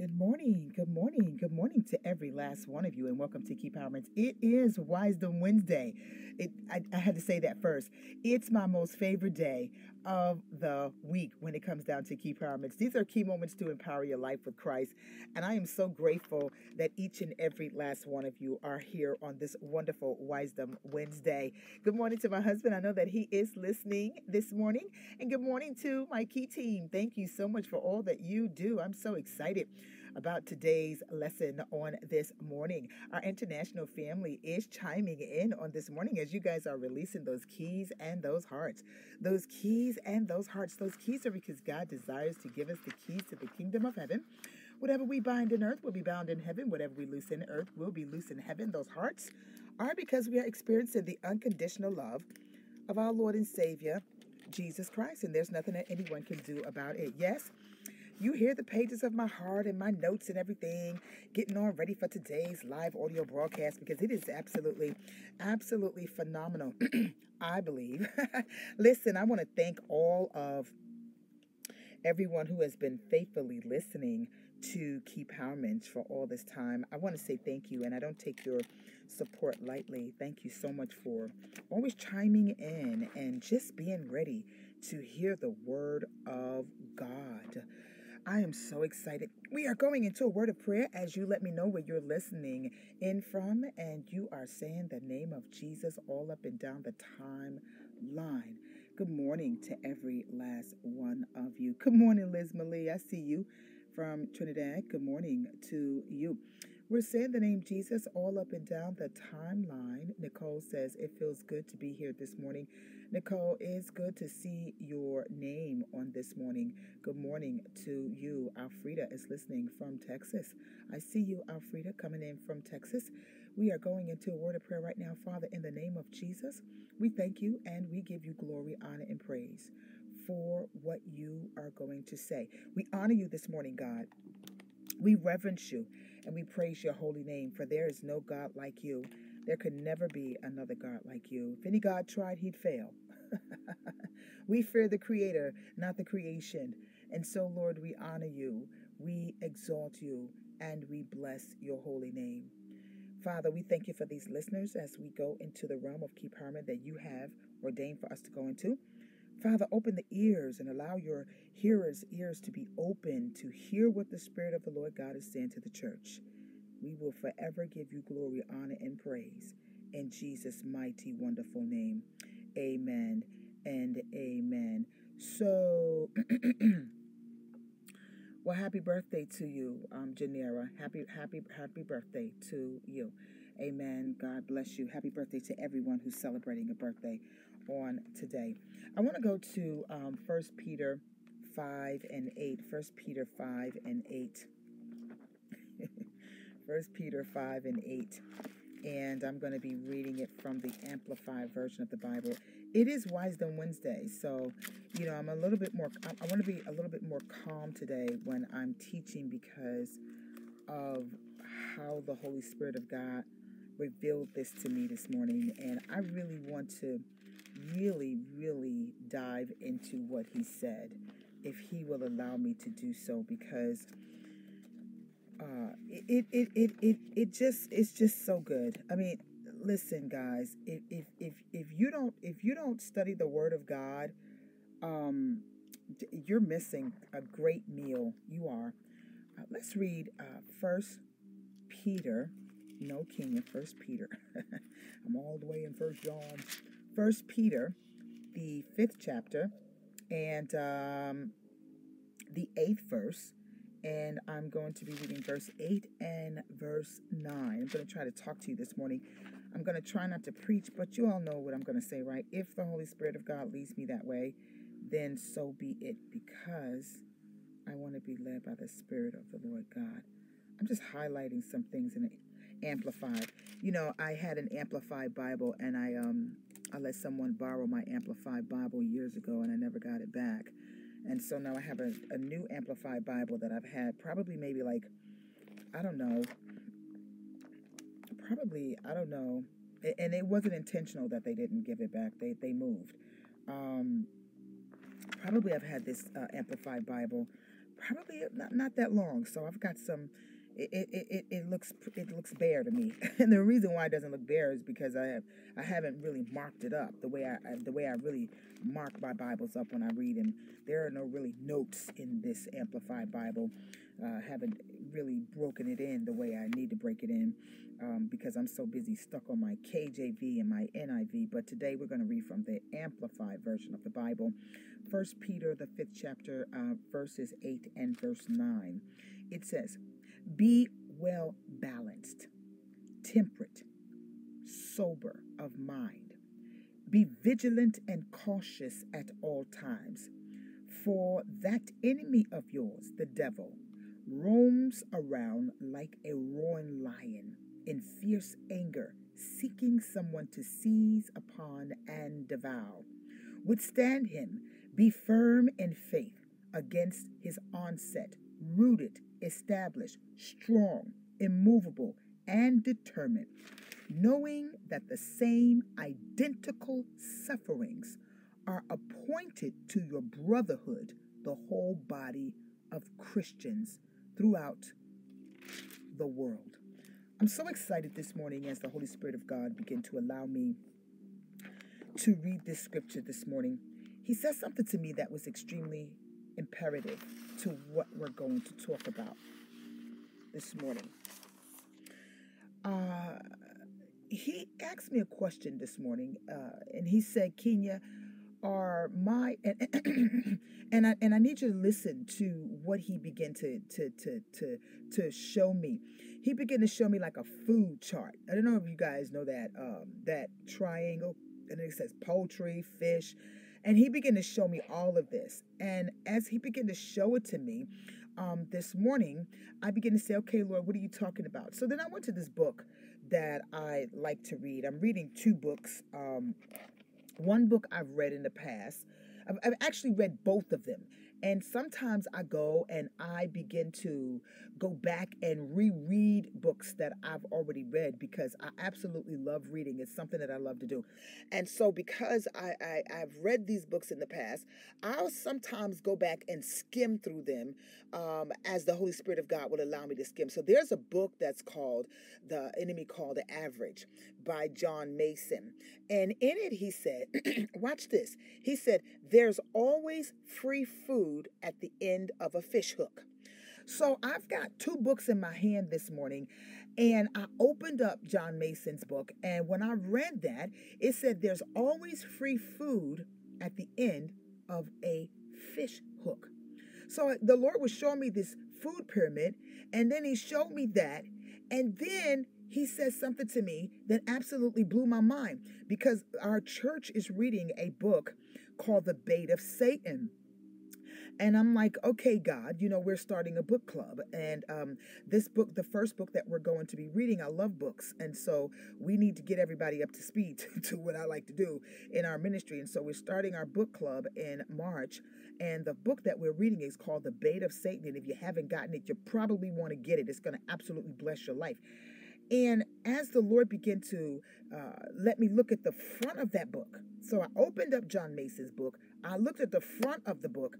Good morning, good morning, good morning to every last one of you, and welcome to Key Powerments. It is Wisdom Wednesday. It, I, I had to say that first. It's my most favorite day of the week when it comes down to Key Powerments. These are key moments to empower your life with Christ, and I am so grateful that each and every last one of you are here on this wonderful Wisdom Wednesday. Good morning to my husband. I know that he is listening this morning, and good morning to my Key team. Thank you so much for all that you do. I'm so excited about today's lesson on this morning. Our international family is chiming in on this morning as you guys are releasing those keys and those hearts. Those keys and those hearts. Those keys are because God desires to give us the keys to the kingdom of heaven. Whatever we bind in earth will be bound in heaven. Whatever we loose in earth will be loose in heaven. Those hearts are because we are experiencing the unconditional love of our Lord and Savior, Jesus Christ. And there's nothing that anyone can do about it. Yes, you hear the pages of my heart and my notes and everything, getting all ready for today's live audio broadcast because it is absolutely, absolutely phenomenal. I believe. Listen, I want to thank all of everyone who has been faithfully listening to Key Powerments for all this time. I want to say thank you, and I don't take your support lightly. Thank you so much for always chiming in and just being ready to hear the word of God. I am so excited. We are going into a word of prayer as you let me know where you're listening in from, and you are saying the name of Jesus all up and down the timeline. Good morning to every last one of you. Good morning, Liz Malie. I see you from Trinidad. Good morning to you. We're saying the name Jesus all up and down the timeline. Nicole says it feels good to be here this morning. Nicole, it's good to see your name on this morning. Good morning to you. Alfreda is listening from Texas. I see you, Alfreda, coming in from Texas. We are going into a word of prayer right now. Father, in the name of Jesus, we thank you and we give you glory, honor, and praise for what you are going to say. We honor you this morning, God. We reverence you and we praise your holy name, for there is no God like you. There could never be another God like you. If any God tried, he'd fail. we fear the Creator, not the creation. And so, Lord, we honor you, we exalt you, and we bless your holy name. Father, we thank you for these listeners as we go into the realm of Key Powerment that you have ordained for us to go into. Father, open the ears and allow your hearers' ears to be open to hear what the Spirit of the Lord God is saying to the church. We will forever give you glory, honor, and praise. In Jesus' mighty, wonderful name. Amen and amen. So, well, happy birthday to you, um, Janera. Happy, happy, happy birthday to you. Amen. God bless you. Happy birthday to everyone who's celebrating a birthday on today. I want to go to um, 1 Peter 5 and 8. 1 Peter 5 and 8. 1 Peter 5 and 8. And I'm going to be reading it from the Amplified version of the Bible. It is Wisdom Wednesday, so you know I'm a little bit more. I, I want to be a little bit more calm today when I'm teaching because of how the Holy Spirit of God revealed this to me this morning, and I really want to really, really dive into what He said, if He will allow me to do so, because uh, it, it, it, it, it just, it's just so good. I mean, listen, guys, if, if, if, if you don't, if you don't study the word of God, um, you're missing a great meal. You are. Uh, let's read, uh, first Peter, no King first Peter. I'm all the way in first John. First Peter, the fifth chapter, and um, the eighth verse and I'm going to be reading verse 8 and verse 9. I'm going to try to talk to you this morning. I'm going to try not to preach, but you all know what I'm going to say, right? If the Holy Spirit of God leads me that way, then so be it, because I want to be led by the Spirit of the Lord God. I'm just highlighting some things in Amplified. You know, I had an Amplified Bible, and I um I let someone borrow my Amplified Bible years ago, and I never got it back. And so now I have a, a new Amplified Bible that I've had probably maybe like, I don't know, probably, I don't know. And it wasn't intentional that they didn't give it back, they, they moved. Um, probably I've had this uh, Amplified Bible probably not, not that long. So I've got some. It, it, it, it looks it looks bare to me, and the reason why it doesn't look bare is because I have I haven't really marked it up the way I the way I really mark my Bibles up when I read them. There are no really notes in this Amplified Bible. Uh, haven't really broken it in the way I need to break it in um, because I'm so busy stuck on my KJV and my NIV. But today we're going to read from the Amplified version of the Bible. First Peter, the fifth chapter, uh, verses 8 and verse 9. It says, Be well balanced, temperate, sober of mind. Be vigilant and cautious at all times. For that enemy of yours, the devil, roams around like a roaring lion in fierce anger, seeking someone to seize upon and devour. Withstand him, be firm in faith against his onset, rooted, established, strong, immovable, and determined, knowing that the same identical sufferings are appointed to your brotherhood, the whole body of Christians throughout the world. I'm so excited this morning as the Holy Spirit of God begin to allow me to read this scripture this morning. He says something to me that was extremely imperative to what we're going to talk about this morning. Uh, he asked me a question this morning, uh, and he said, Kenya, are my and and I and I need you to listen to what he began to to to to to show me. He began to show me like a food chart. I don't know if you guys know that um, that triangle, and it says poultry, fish, and he began to show me all of this. And as he began to show it to me um, this morning, I began to say, "Okay, Lord, what are you talking about?" So then I went to this book that I like to read. I'm reading two books. Um, one book I've read in the past, I've, I've actually read both of them. And sometimes I go and I begin to go back and reread books that I've already read because I absolutely love reading. It's something that I love to do. And so, because I, I, have read these books in the past, I'll sometimes go back and skim through them um, as the Holy Spirit of God will allow me to skim. So, there's a book that's called The Enemy Called the Average by John Mason. And in it, he said, watch this. He said, There's always free food at the end of a fish hook. So I've got two books in my hand this morning, and I opened up John Mason's book. And when I read that, it said there's always free food at the end of a fish hook. So the Lord was showing me this food pyramid, and then He showed me that. And then he says something to me that absolutely blew my mind because our church is reading a book called The Bait of Satan. And I'm like, okay, God, you know, we're starting a book club. And um, this book, the first book that we're going to be reading, I love books. And so we need to get everybody up to speed to, to what I like to do in our ministry. And so we're starting our book club in March. And the book that we're reading is called The Bait of Satan. And if you haven't gotten it, you probably want to get it. It's going to absolutely bless your life. And as the Lord began to uh, let me look at the front of that book, so I opened up John Mason's book, I looked at the front of the book,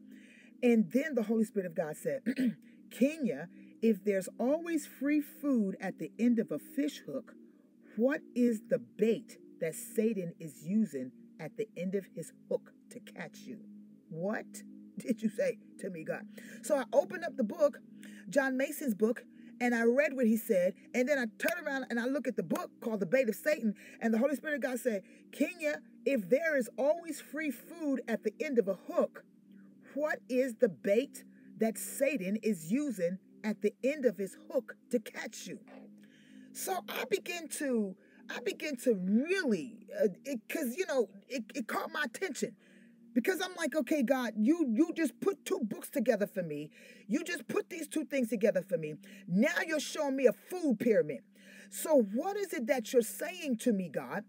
and then the Holy Spirit of God said, Kenya, if there's always free food at the end of a fish hook, what is the bait that Satan is using at the end of his hook to catch you? What did you say to me, God? So I opened up the book, John Mason's book, and I read what he said, and then I turn around and I look at the book called The Bait of Satan, and the Holy Spirit of God said, Kenya, if there is always free food at the end of a hook, what is the bait that Satan is using at the end of his hook to catch you? So I begin to, I begin to really, because uh, you know, it, it caught my attention because I'm like, okay, God, you you just put two books together for me. You just put these two things together for me. Now you're showing me a food pyramid. So what is it that you're saying to me, God?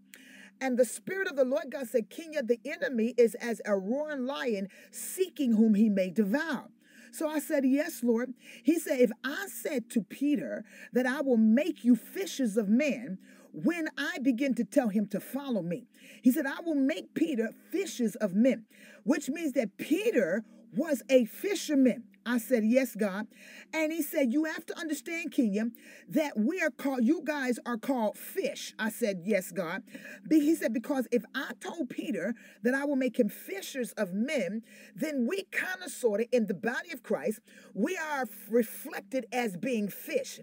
And the Spirit of the Lord God said, Kenya, the enemy is as a roaring lion seeking whom he may devour. So I said, Yes, Lord. He said, If I said to Peter that I will make you fishers of men, when I begin to tell him to follow me, he said, I will make Peter fishes of men, which means that Peter was a fisherman. I said, Yes, God. And he said, You have to understand, Kenya, that we are called, you guys are called fish. I said, Yes, God. He said, Because if I told Peter that I will make him fishers of men, then we kind of sort of, in the body of Christ, we are reflected as being fish.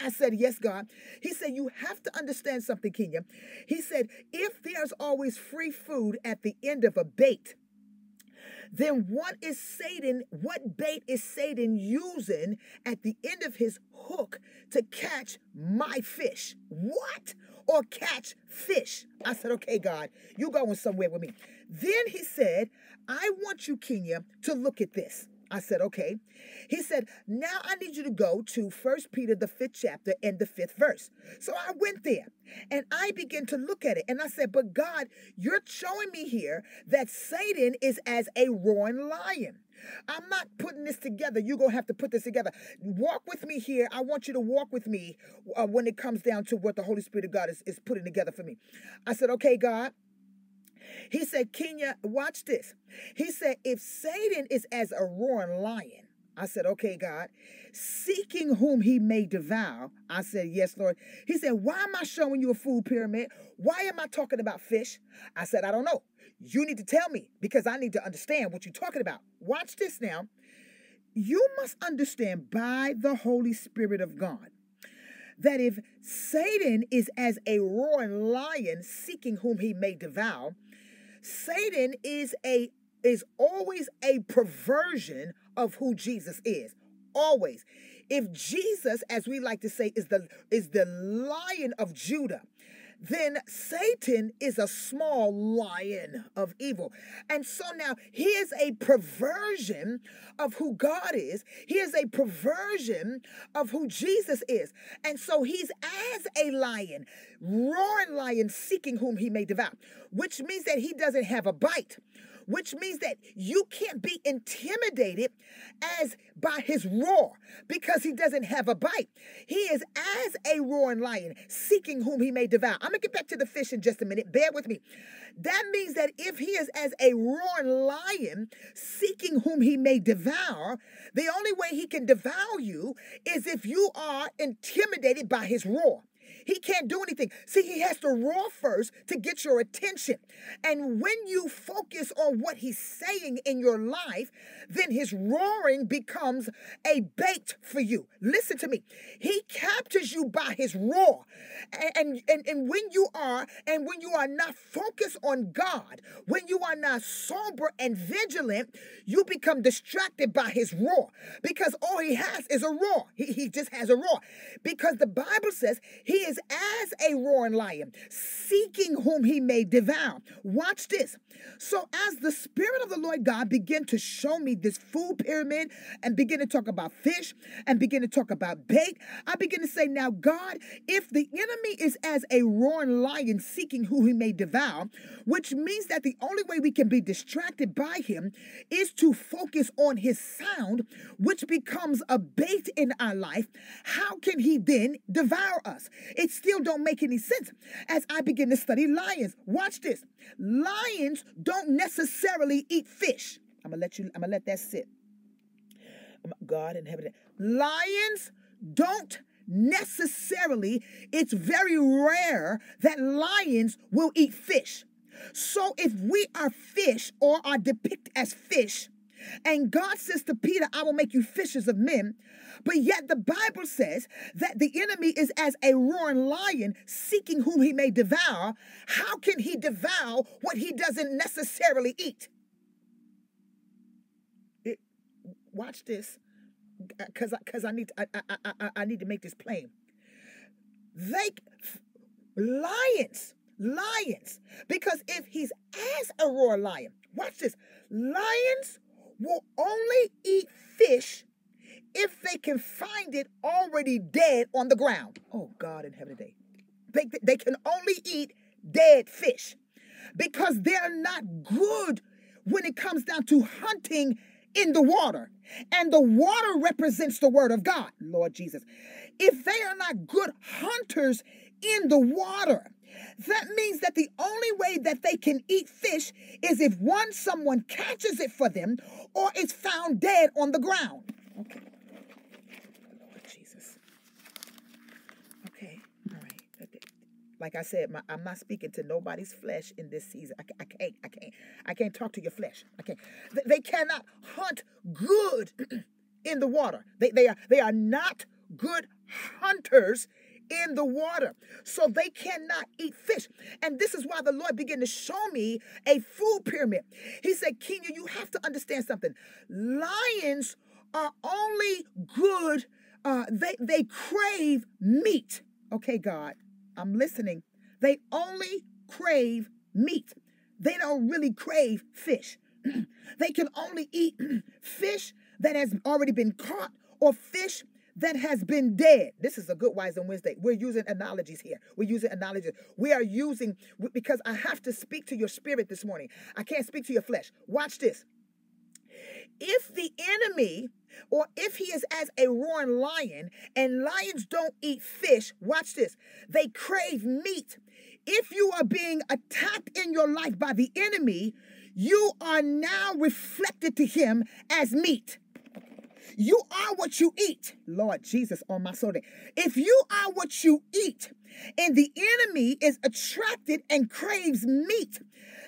I said, Yes, God. He said, You have to understand something, Kenya. He said, If there's always free food at the end of a bait, then what is Satan, what bait is Satan using at the end of his hook to catch my fish? What? Or catch fish? I said, okay, God, you going somewhere with me. Then he said, I want you, Kenya, to look at this. I said, okay. He said, now I need you to go to First Peter, the fifth chapter and the fifth verse. So I went there and I began to look at it. And I said, but God, you're showing me here that Satan is as a roaring lion. I'm not putting this together. You're going to have to put this together. Walk with me here. I want you to walk with me uh, when it comes down to what the Holy Spirit of God is, is putting together for me. I said, okay, God. He said, Kenya, watch this. He said, if Satan is as a roaring lion, I said, okay, God, seeking whom he may devour. I said, yes, Lord. He said, why am I showing you a food pyramid? Why am I talking about fish? I said, I don't know. You need to tell me because I need to understand what you're talking about. Watch this now. You must understand by the Holy Spirit of God that if Satan is as a roaring lion seeking whom he may devour, Satan is a is always a perversion of who Jesus is. Always. If Jesus, as we like to say, is the is the lion of Judah, then Satan is a small lion of evil. And so now he is a perversion of who God is. He is a perversion of who Jesus is. And so he's as a lion, roaring lion, seeking whom he may devour, which means that he doesn't have a bite which means that you can't be intimidated as by his roar because he doesn't have a bite. He is as a roaring lion, seeking whom he may devour. I'm gonna get back to the fish in just a minute. Bear with me. That means that if he is as a roaring lion, seeking whom he may devour, the only way he can devour you is if you are intimidated by his roar. He can't do anything. See, he has to roar first to get your attention. And when you focus on what he's saying in your life, then his roaring becomes a bait for you. Listen to me. He captures you by his roar. And, and, and when you are, and when you are not focused on God, when you are not sober and vigilant, you become distracted by his roar because all he has is a roar. He, he just has a roar because the Bible says he is as a roaring lion, seeking whom he may devour. Watch this. So as the Spirit of the Lord God began to show me this food pyramid and begin to talk about fish and begin to talk about bait, I begin to say, now, God, if the enemy is as a roaring lion seeking who he may devour, which means that the only way we can be distracted by him is to focus on his sound, which becomes a bait in our life, how can he then devour us? Still don't make any sense as I begin to study lions. Watch this. Lions don't necessarily eat fish. I'm gonna let you, I'm gonna let that sit. Oh God in heaven. Lions don't necessarily, it's very rare that lions will eat fish. So if we are fish or are depicted as fish, and God says to Peter, I will make you fishers of men. But yet the Bible says that the enemy is as a roaring lion seeking whom he may devour. How can he devour what he doesn't necessarily eat? watch this, uh, because because I, I need to, I, I, I, I need to make this plain. They lions, lions, because if he's as a roar lion, watch this. Lions will only eat fish if they can find it already dead on the ground. Oh God in heaven today. They, they can only eat dead fish because they're not good when it comes down to hunting in the water. And the water represents the word of God, Lord Jesus. If they are not good hunters in the water, that means that the only way that they can eat fish is if one, someone catches it for them, or it's found dead on the ground. Okay. Lord Jesus. Okay. All right. Like I said, my, I'm not speaking to nobody's flesh in this season. I, I can't. I can't. I can't talk to your flesh. I can't. They, they cannot hunt good in the water. They, they are they are not good hunters in the water. So they cannot eat fish. And this is why the Lord began to show me a food pyramid. He said, Kenya, you have to understand something. Lions are only good, uh, they, they crave meat. Okay, God, I'm listening. They only crave meat. They don't really crave fish. they can only eat fish that has already been caught or fish that has been dead. This is a good Wisdom Wednesday. We're using analogies here. We're using analogies. We are using, because I have to speak to your spirit this morning. I can't speak to your flesh. Watch this. If the enemy, or if he is as a roaring lion, and lions don't eat fish, watch this, they crave meat. If you are being attacked in your life by the enemy, you are now reflected to him as meat. You are what you eat. Lord Jesus on my soul. If you are what you eat, and the enemy is attracted and craves meat,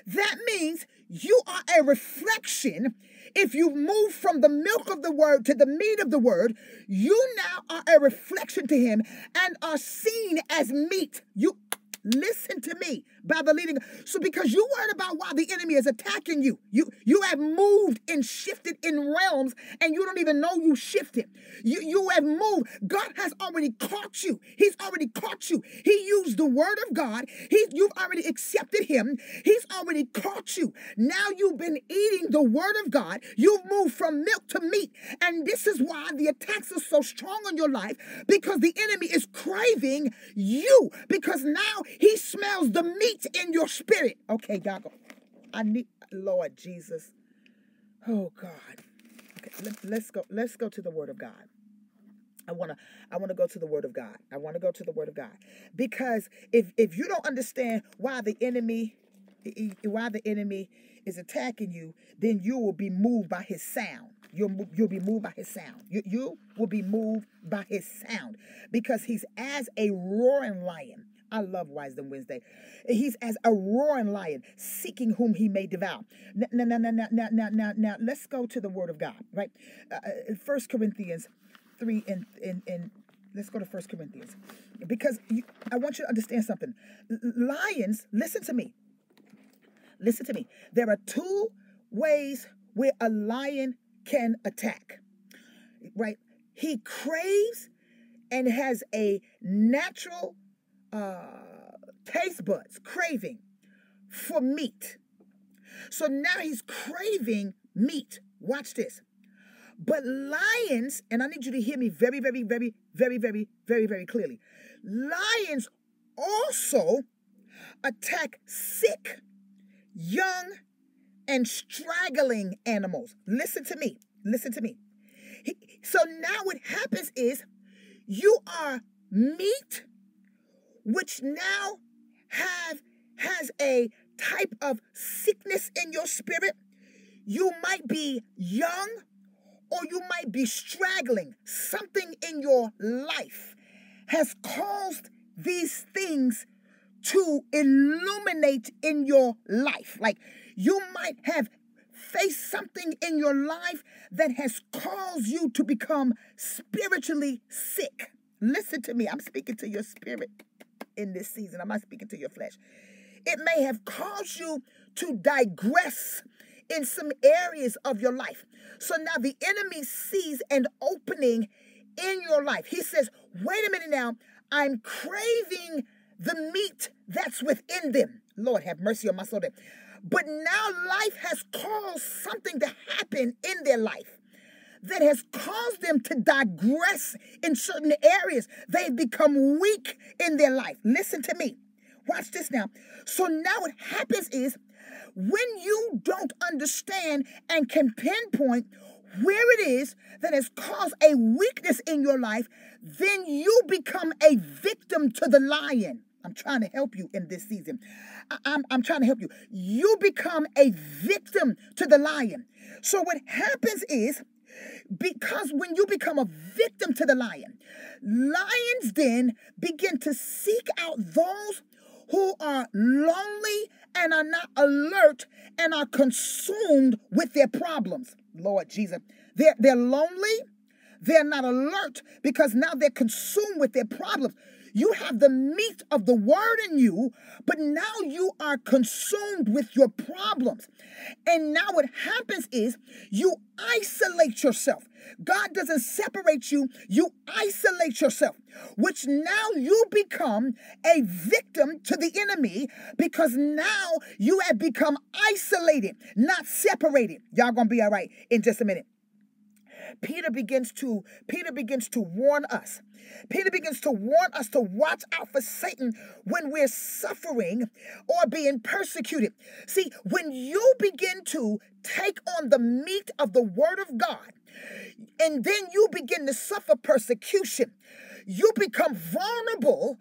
that means you are a reflection. If you move from the milk of the word to the meat of the word, you now are a reflection to him and are seen as meat. You Listen to me by the leading. So because you worried about why the enemy is attacking you, you you have moved and shifted in realms and you don't even know you shifted. You you have moved. God has already caught you. He's already caught you. He used the word of God. He you've already accepted him. He's already caught you. Now you've been eating the word of God. You've moved from milk to meat. And this is why the attacks are so strong on your life because the enemy is craving you because now he smells the meat in your spirit. Okay, God, I need Lord Jesus. Oh God. Okay, let, let's go. Let's go to the Word of God. I want to I want to go to the word of God. I want to go to the word of God. Because if if you don't understand why the enemy why the enemy is attacking you, then you will be moved by his sound. You'll, you'll be moved by his sound. You, you will be moved by his sound because he's as a roaring lion. I love Wisdom Wednesday. He's as a roaring lion, seeking whom he may devour. Now, now, now, now, now, now, now, now let's go to the Word of God, right? Uh, uh First Corinthians 3 and, and, and let's go to First Corinthians. Because you, I want you to understand something. Lions, listen to me. Listen to me. There are two ways where a lion can attack, right? He craves and has a natural uh, taste buds, craving for meat. So now he's craving meat. Watch this. But lions, and I need you to hear me very, very, very, very, very, very, very clearly. Lions also attack sick, young, and straggling animals. Listen to me. Listen to me. He, so now what happens is you are meat which now have has a type of sickness in your spirit. You might be young or you might be straggling. Something in your life has caused these things to illuminate in your life. Like you might have faced something in your life that has caused you to become spiritually sick. Listen to me, I'm speaking to your spirit in this season. I'm not speaking to your flesh. It may have caused you to digress in some areas of your life. So now the enemy sees an opening in your life. He says, wait a minute now, I'm craving the meat that's within them. Lord, have mercy on my soul. But now life has caused something to happen in their life that has caused them to digress in certain areas. They've become weak in their life. Listen to me. Watch this now. So now what happens is when you don't understand and can pinpoint where it is that has caused a weakness in your life, then you become a victim to the lion. I'm trying to help you in this season. I, I'm, I'm trying to help you. You become a victim to the lion. So what happens is, because when you become a victim to the lion, lions then begin to seek out those who are lonely and are not alert and are consumed with their problems. Lord Jesus. They're, they're lonely. They're not alert because now they're consumed with their problems. You have the meat of the word in you, but now you are consumed with your problems. And now what happens is you isolate yourself. God doesn't separate you, you isolate yourself, which now you become a victim to the enemy because now you have become isolated, not separated. Y'all gonna be all right in just a minute. Peter begins to Peter begins to warn us. Peter begins to warn us to watch out for Satan when we're suffering or being persecuted. See, when you begin to take on the meat of the word of God, and then you begin to suffer persecution, you become vulnerable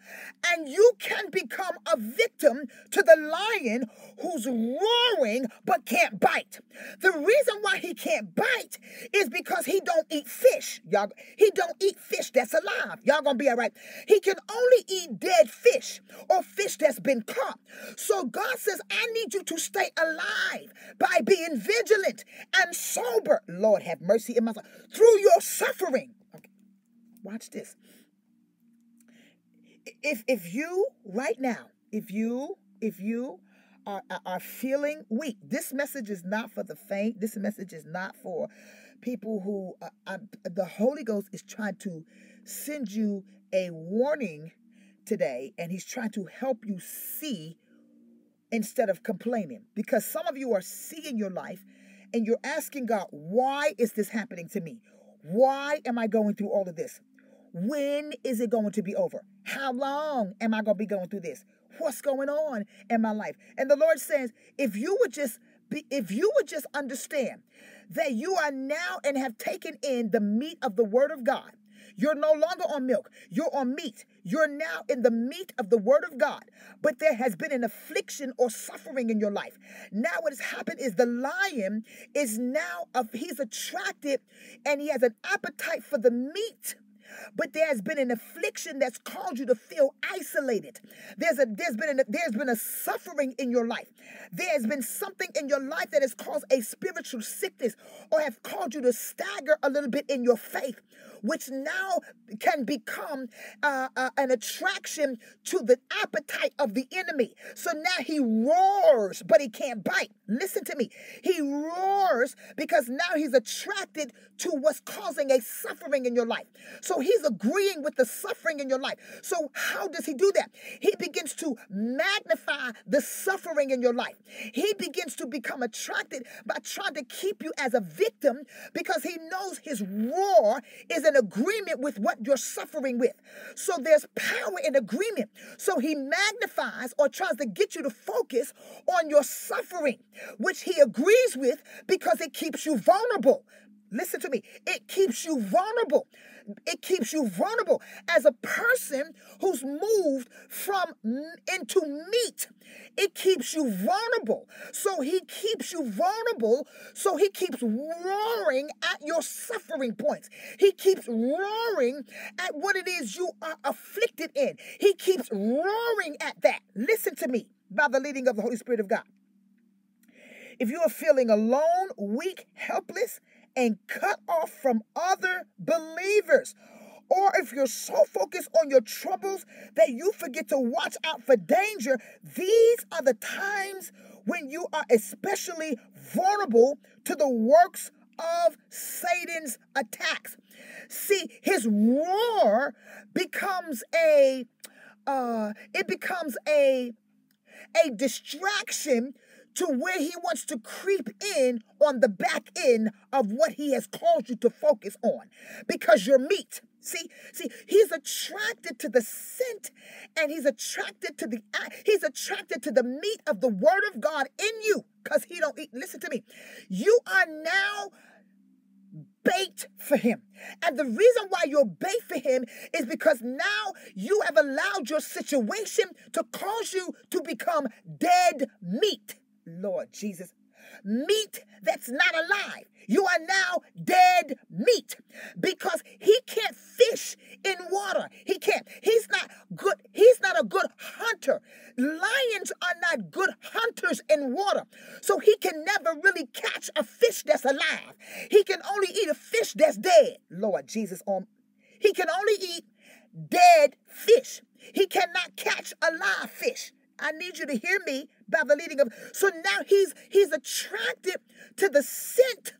and you can become a victim to the lion who's roaring but can't bite. The reason why he can't bite is because he don't eat fish. Y'all, he don't eat fish that's alive. Y'all gonna be all right. He can only eat dead fish or fish that's been caught. So God says, I need you to stay alive by being vigilant and sober. Lord, have mercy in my life through your suffering. Watch this if if you right now, if you if you are, are feeling weak, this message is not for the faint. This message is not for people who uh, uh, the Holy Ghost is trying to send you a warning today, and He's trying to help you see instead of complaining. Because some of you are seeing your life and you're asking God, why is this happening to me? Why am I going through all of this? When is it going to be over? How long am I going to be going through this? What's going on in my life? And the Lord says, if you would just be, if you would just understand that you are now and have taken in the meat of the word of God, you're no longer on milk, you're on meat. You're now in the meat of the word of God. But there has been an affliction or suffering in your life. Now, what has happened is the lion is now, of, he's attracted and he has an appetite for the meat but there's been an affliction that's caused you to feel isolated. There's a there's been a, there's been a suffering in your life. There's been something in your life that has caused a spiritual sickness or have caused you to stagger a little bit in your faith which now can become uh, uh, an attraction to the appetite of the enemy. So now he roars, but he can't bite. Listen to me. He roars because now he's attracted to what's causing a suffering in your life. So he's agreeing with the suffering in your life. So, how does he do that? He begins to magnify the suffering in your life. He begins to become attracted by trying to keep you as a victim because he knows his roar is an agreement with what you're suffering with. So there's power in agreement. So he magnifies or tries to get you to focus on your suffering, which he agrees with because it keeps you vulnerable. Listen to me. It keeps you vulnerable. It keeps you vulnerable as a person who's moved from into meat. It keeps you vulnerable. So he keeps you vulnerable. So he keeps roaring at your suffering points. He keeps roaring at what it is you are afflicted in. He keeps roaring at that. Listen to me by the leading of the Holy Spirit of God. If you are feeling alone, weak, helpless, and cut off from other believers. Or if you're so focused on your troubles that you forget to watch out for danger, these are the times when you are especially vulnerable to the works of Satan's attacks. See, his roar becomes a uh, it becomes a a distraction to where he wants to creep in on the back end of what he has called you to focus on because you're meat. See, see, he's attracted to the scent and he's attracted to the he's attracted to the meat of the word of God in you because he don't eat. Listen to me. You are now bait for him. And the reason why you're bait for him is because now you have allowed your situation to cause you to become dead meat. Lord Jesus, meat that's not alive. You are now dead meat because he can't fish in water. He can't. He's not good. He's not a good hunter. Lions are not good hunters in water. So he can never really catch a fish that's alive. He can only eat a fish that's dead. Lord Jesus, he can only eat dead fish. He cannot catch a live fish. I need you to hear me by the leading of. So now he's he's attracted to the scent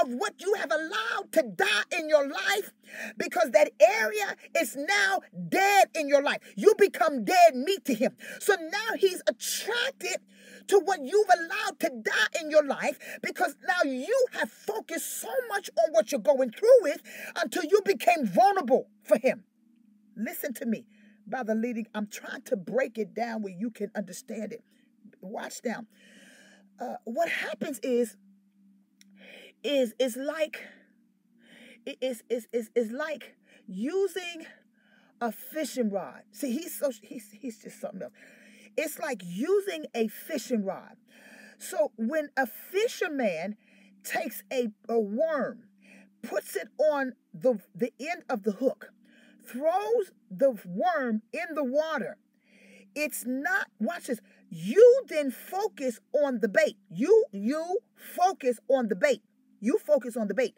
of what you have allowed to die in your life because that area is now dead in your life. You become dead meat to him. So now he's attracted to what you've allowed to die in your life because now you have focused so much on what you're going through with until you became vulnerable for him. Listen to me by the leading. I'm trying to break it down where you can understand it. Watch now. Uh, what happens is, is is like, is is is is like using a fishing rod. See, he's so he's he's just something else. It's like using a fishing rod. So when a fisherman takes a, a worm, puts it on the, the end of the hook, throws the worm in the water, it's not, watch this, you then focus on the bait. You, you focus on the bait. You focus on the bait.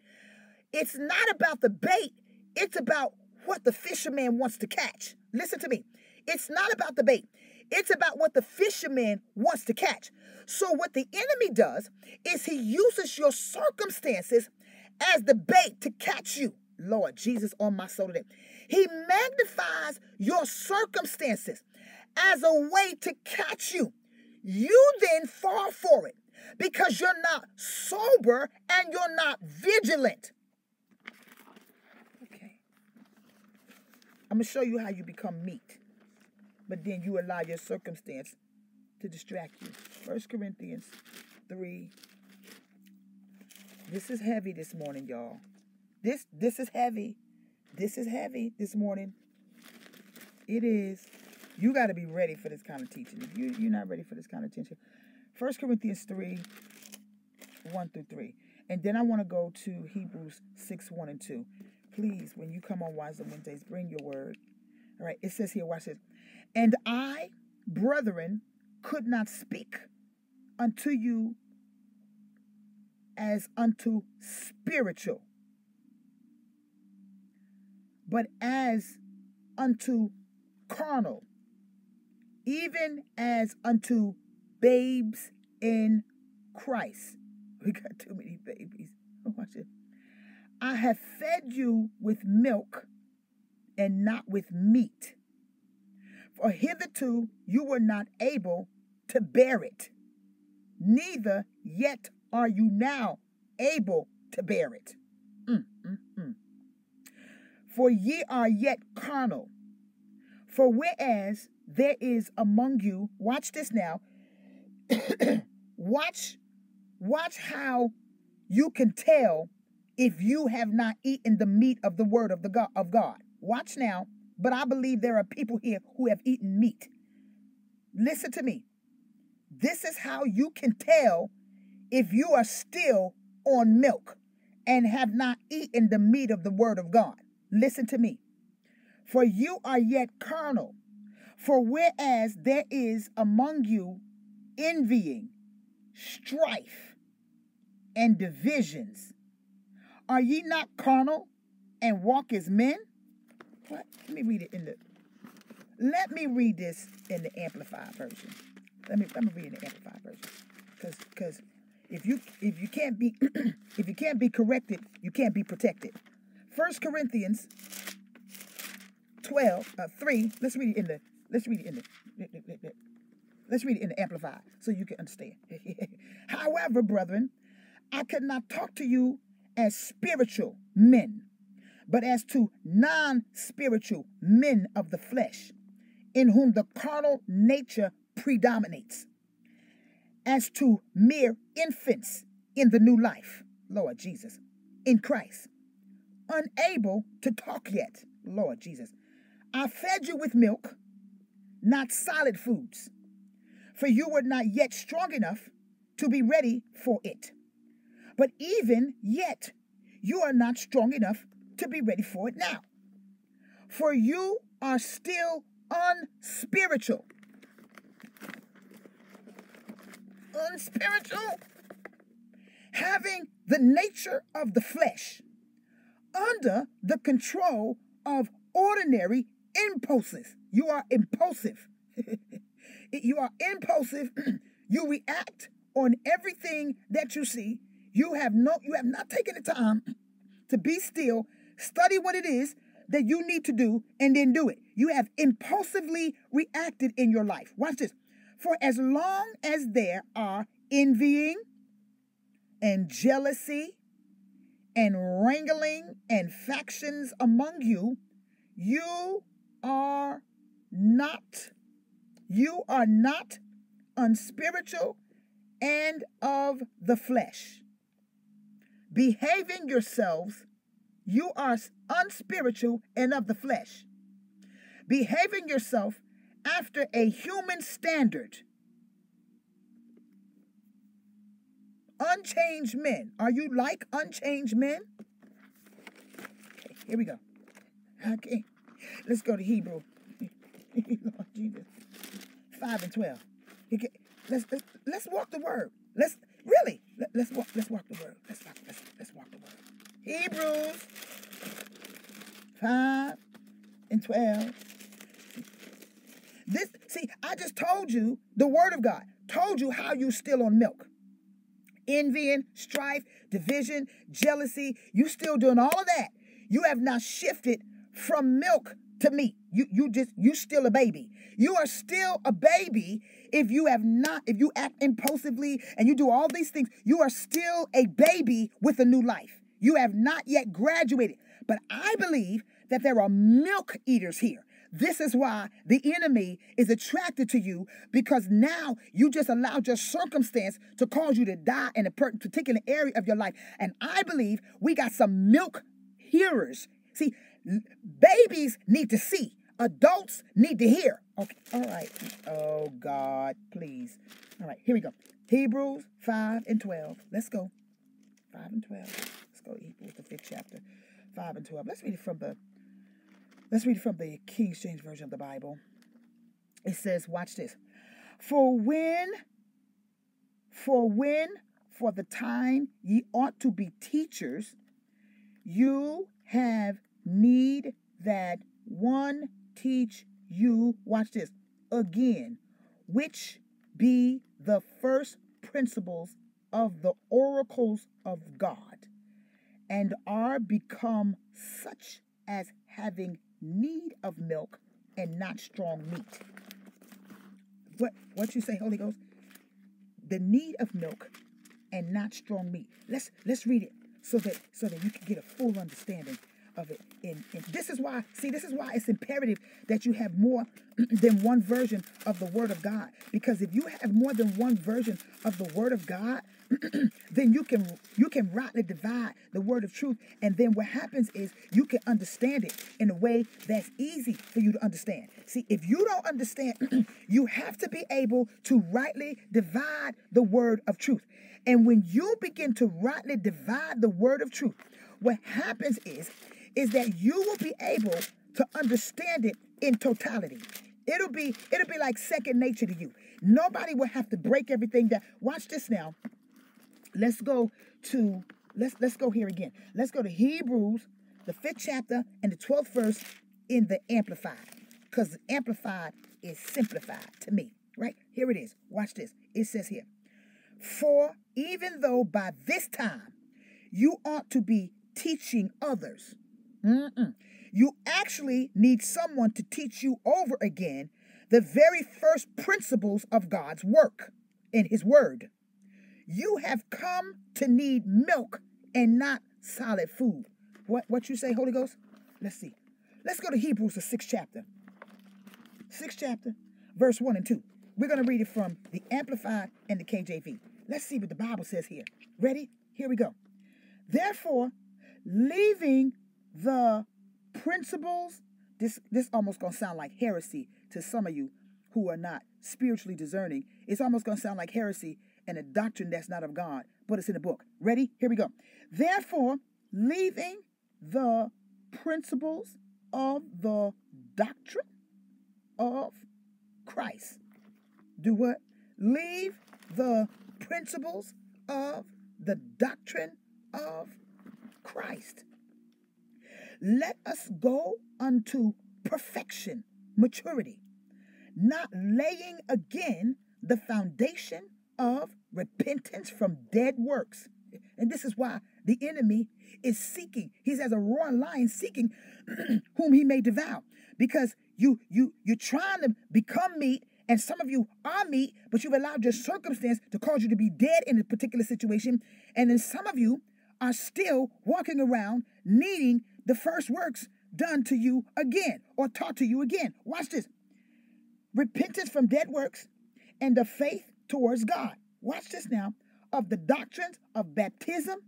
It's not about the bait, it's about what the fisherman wants to catch. Listen to me. It's not about the bait. It's about what the fisherman wants to catch. So, what the enemy does is he uses your circumstances as the bait to catch you. Lord Jesus, on my soul today. He magnifies your circumstances as a way to catch you. You then fall for it because you're not sober and you're not vigilant. Okay. I'm going to show you how you become meat, but then you allow your circumstance to distract you. First Corinthians 3. This is heavy this morning, y'all. This this is heavy. This is heavy this morning. It is. You got to be ready for this kind of teaching. If you, you're not ready for this kind of teaching, First Corinthians 3, 1 through 3. And then I want to go to Hebrews 6, 1 and 2. Please, when you come on Wisdom Wednesdays, bring your word. All right, it says here, watch this. And I, brethren, could not speak unto you as unto spiritual, but as unto carnal, even as unto babes in Christ. We got too many babies. Watch it. I have fed you with milk and not with meat. For hitherto you were not able to bear it, neither yet are you now able to bear it. Mm, mm, mm. For ye are yet carnal. For whereas there is among you, watch this now. watch, watch how you can tell if you have not eaten the meat of the word of the God of God. Watch now, but I believe there are people here who have eaten meat. Listen to me. This is how you can tell if you are still on milk and have not eaten the meat of the word of God. Listen to me. For you are yet carnal. For whereas there is among you envying, strife, and divisions, are ye not carnal and walk as men? What? Let me read it in the. Let me read this in the amplified version. Let me let me read in the amplified version, because because if you if you can't be if you can't be corrected, you can't be protected. First Corinthians 12, uh, 3. Let's read it in the let's read it in the let's read it in the amplified so you can understand. However, brethren, I could not talk to you as spiritual men, but as to non-spiritual men of the flesh, in whom the carnal nature predominates as to mere infants in the new life, Lord Jesus, in Christ. Unable to talk yet. Lord Jesus. I fed you with milk, not solid foods, for you were not yet strong enough to be ready for it. But even yet, you are not strong enough to be ready for it now. For you are still unspiritual. Unspiritual? Having the nature of the flesh under the control of ordinary impulses. You are impulsive. you are impulsive. you react on everything that you see. You have no you have not taken the time to be still, study what it is that you need to do and then do it. You have impulsively reacted in your life. Watch this. For as long as there are envying and jealousy and wrangling and factions among you, you are not, you are not unspiritual and of the flesh. Behaving yourselves, you are unspiritual and of the flesh. Behaving yourself after a human standard. Unchanged men. Are you like unchanged men? Okay, here we go. Okay. Let's go to Hebrew. Lord Jesus. 5 and 12. Okay. Let's, let's walk the word. Let's really let, us walk let's walk the word. Let's walk let's, let's walk the word. Hebrews 5 and 12. This see, I just told you the word of God. Told you how you still on milk. Envying, strife, division, jealousy. You still doing all of that. You have not shifted from milk to meat. You you just you still a baby. You are still a baby if you have not if you act impulsively and you do all these things. You are still a baby with a new life. You have not yet graduated. But I believe that there are milk eaters here. This is why the enemy is attracted to you because now you just allowed your circumstance to cause you to die in a particular area of your life. And I believe we got some milk hearers. See, babies need to see, adults need to hear. Okay, all right. Oh, God, please. All right, here we go. Hebrews 5 and 12. Let's go. 5 and 12. Let's go Hebrews, the fifth chapter. 5 and 12. Let's read it from the Let's read from the King James Version of the Bible. It says, watch this. For when, for when, for the time ye ought to be teachers, you have need that one teach you, watch this, again, which be the first principles of the oracles of God, and are become such as having need of milk and not strong meat. What what you say, Holy Ghost? The need of milk and not strong meat. Let's let's read it so that so that you can get a full understanding of it. And, and this is why, see, this is why it's imperative that you have more than one version of the Word of God. Because if you have more than one version of the Word of God, then you can you can rightly divide the word of truth. And then what happens is you can understand it in a way that's easy for you to understand. See, if you don't understand, you have to be able to rightly divide the word of truth. And when you begin to rightly divide the word of truth, what happens is is that you will be able to understand it in totality. It'll be it'll be like second nature to you. Nobody will have to break everything down. Watch this now. Let's go to let's let's go here again. Let's go to Hebrews, the fifth chapter and the twelfth verse in the Amplified, because Amplified is simplified to me. Right here it is. Watch this. It says here, for even though by this time you ought to be teaching others Mm-mm. You actually need someone to teach you over again the very first principles of God's work in His Word. You have come to need milk and not solid food. What, what you say, Holy Ghost? Let's see. Let's go to Hebrews, the sixth chapter. Sixth chapter, verse 1 and 2. We're going to read it from the Amplified and the KJV. Let's see what the Bible says here. Ready? Here we go. Therefore, leaving the principles. This this almost gonna sound like heresy to some of you who are not spiritually discerning. It's almost gonna sound like heresy and a doctrine that's not of God, but it's in the book. Ready? Here we go. Therefore, leaving the principles of the doctrine of Christ. Do what? Leave the principles of the doctrine of Christ. Let us go unto perfection, maturity, not laying again the foundation of repentance from dead works. And this is why the enemy is seeking. He's as a roaring lion seeking whom he may devour. Because you you you're trying to become meat, and some of you are meat, but you've allowed your circumstance to cause you to be dead in a particular situation. And then some of you are still walking around needing the first works done to you again or taught to you again. Watch this. Repentance from dead works and the faith towards God. Watch this now. Of the doctrines of baptism,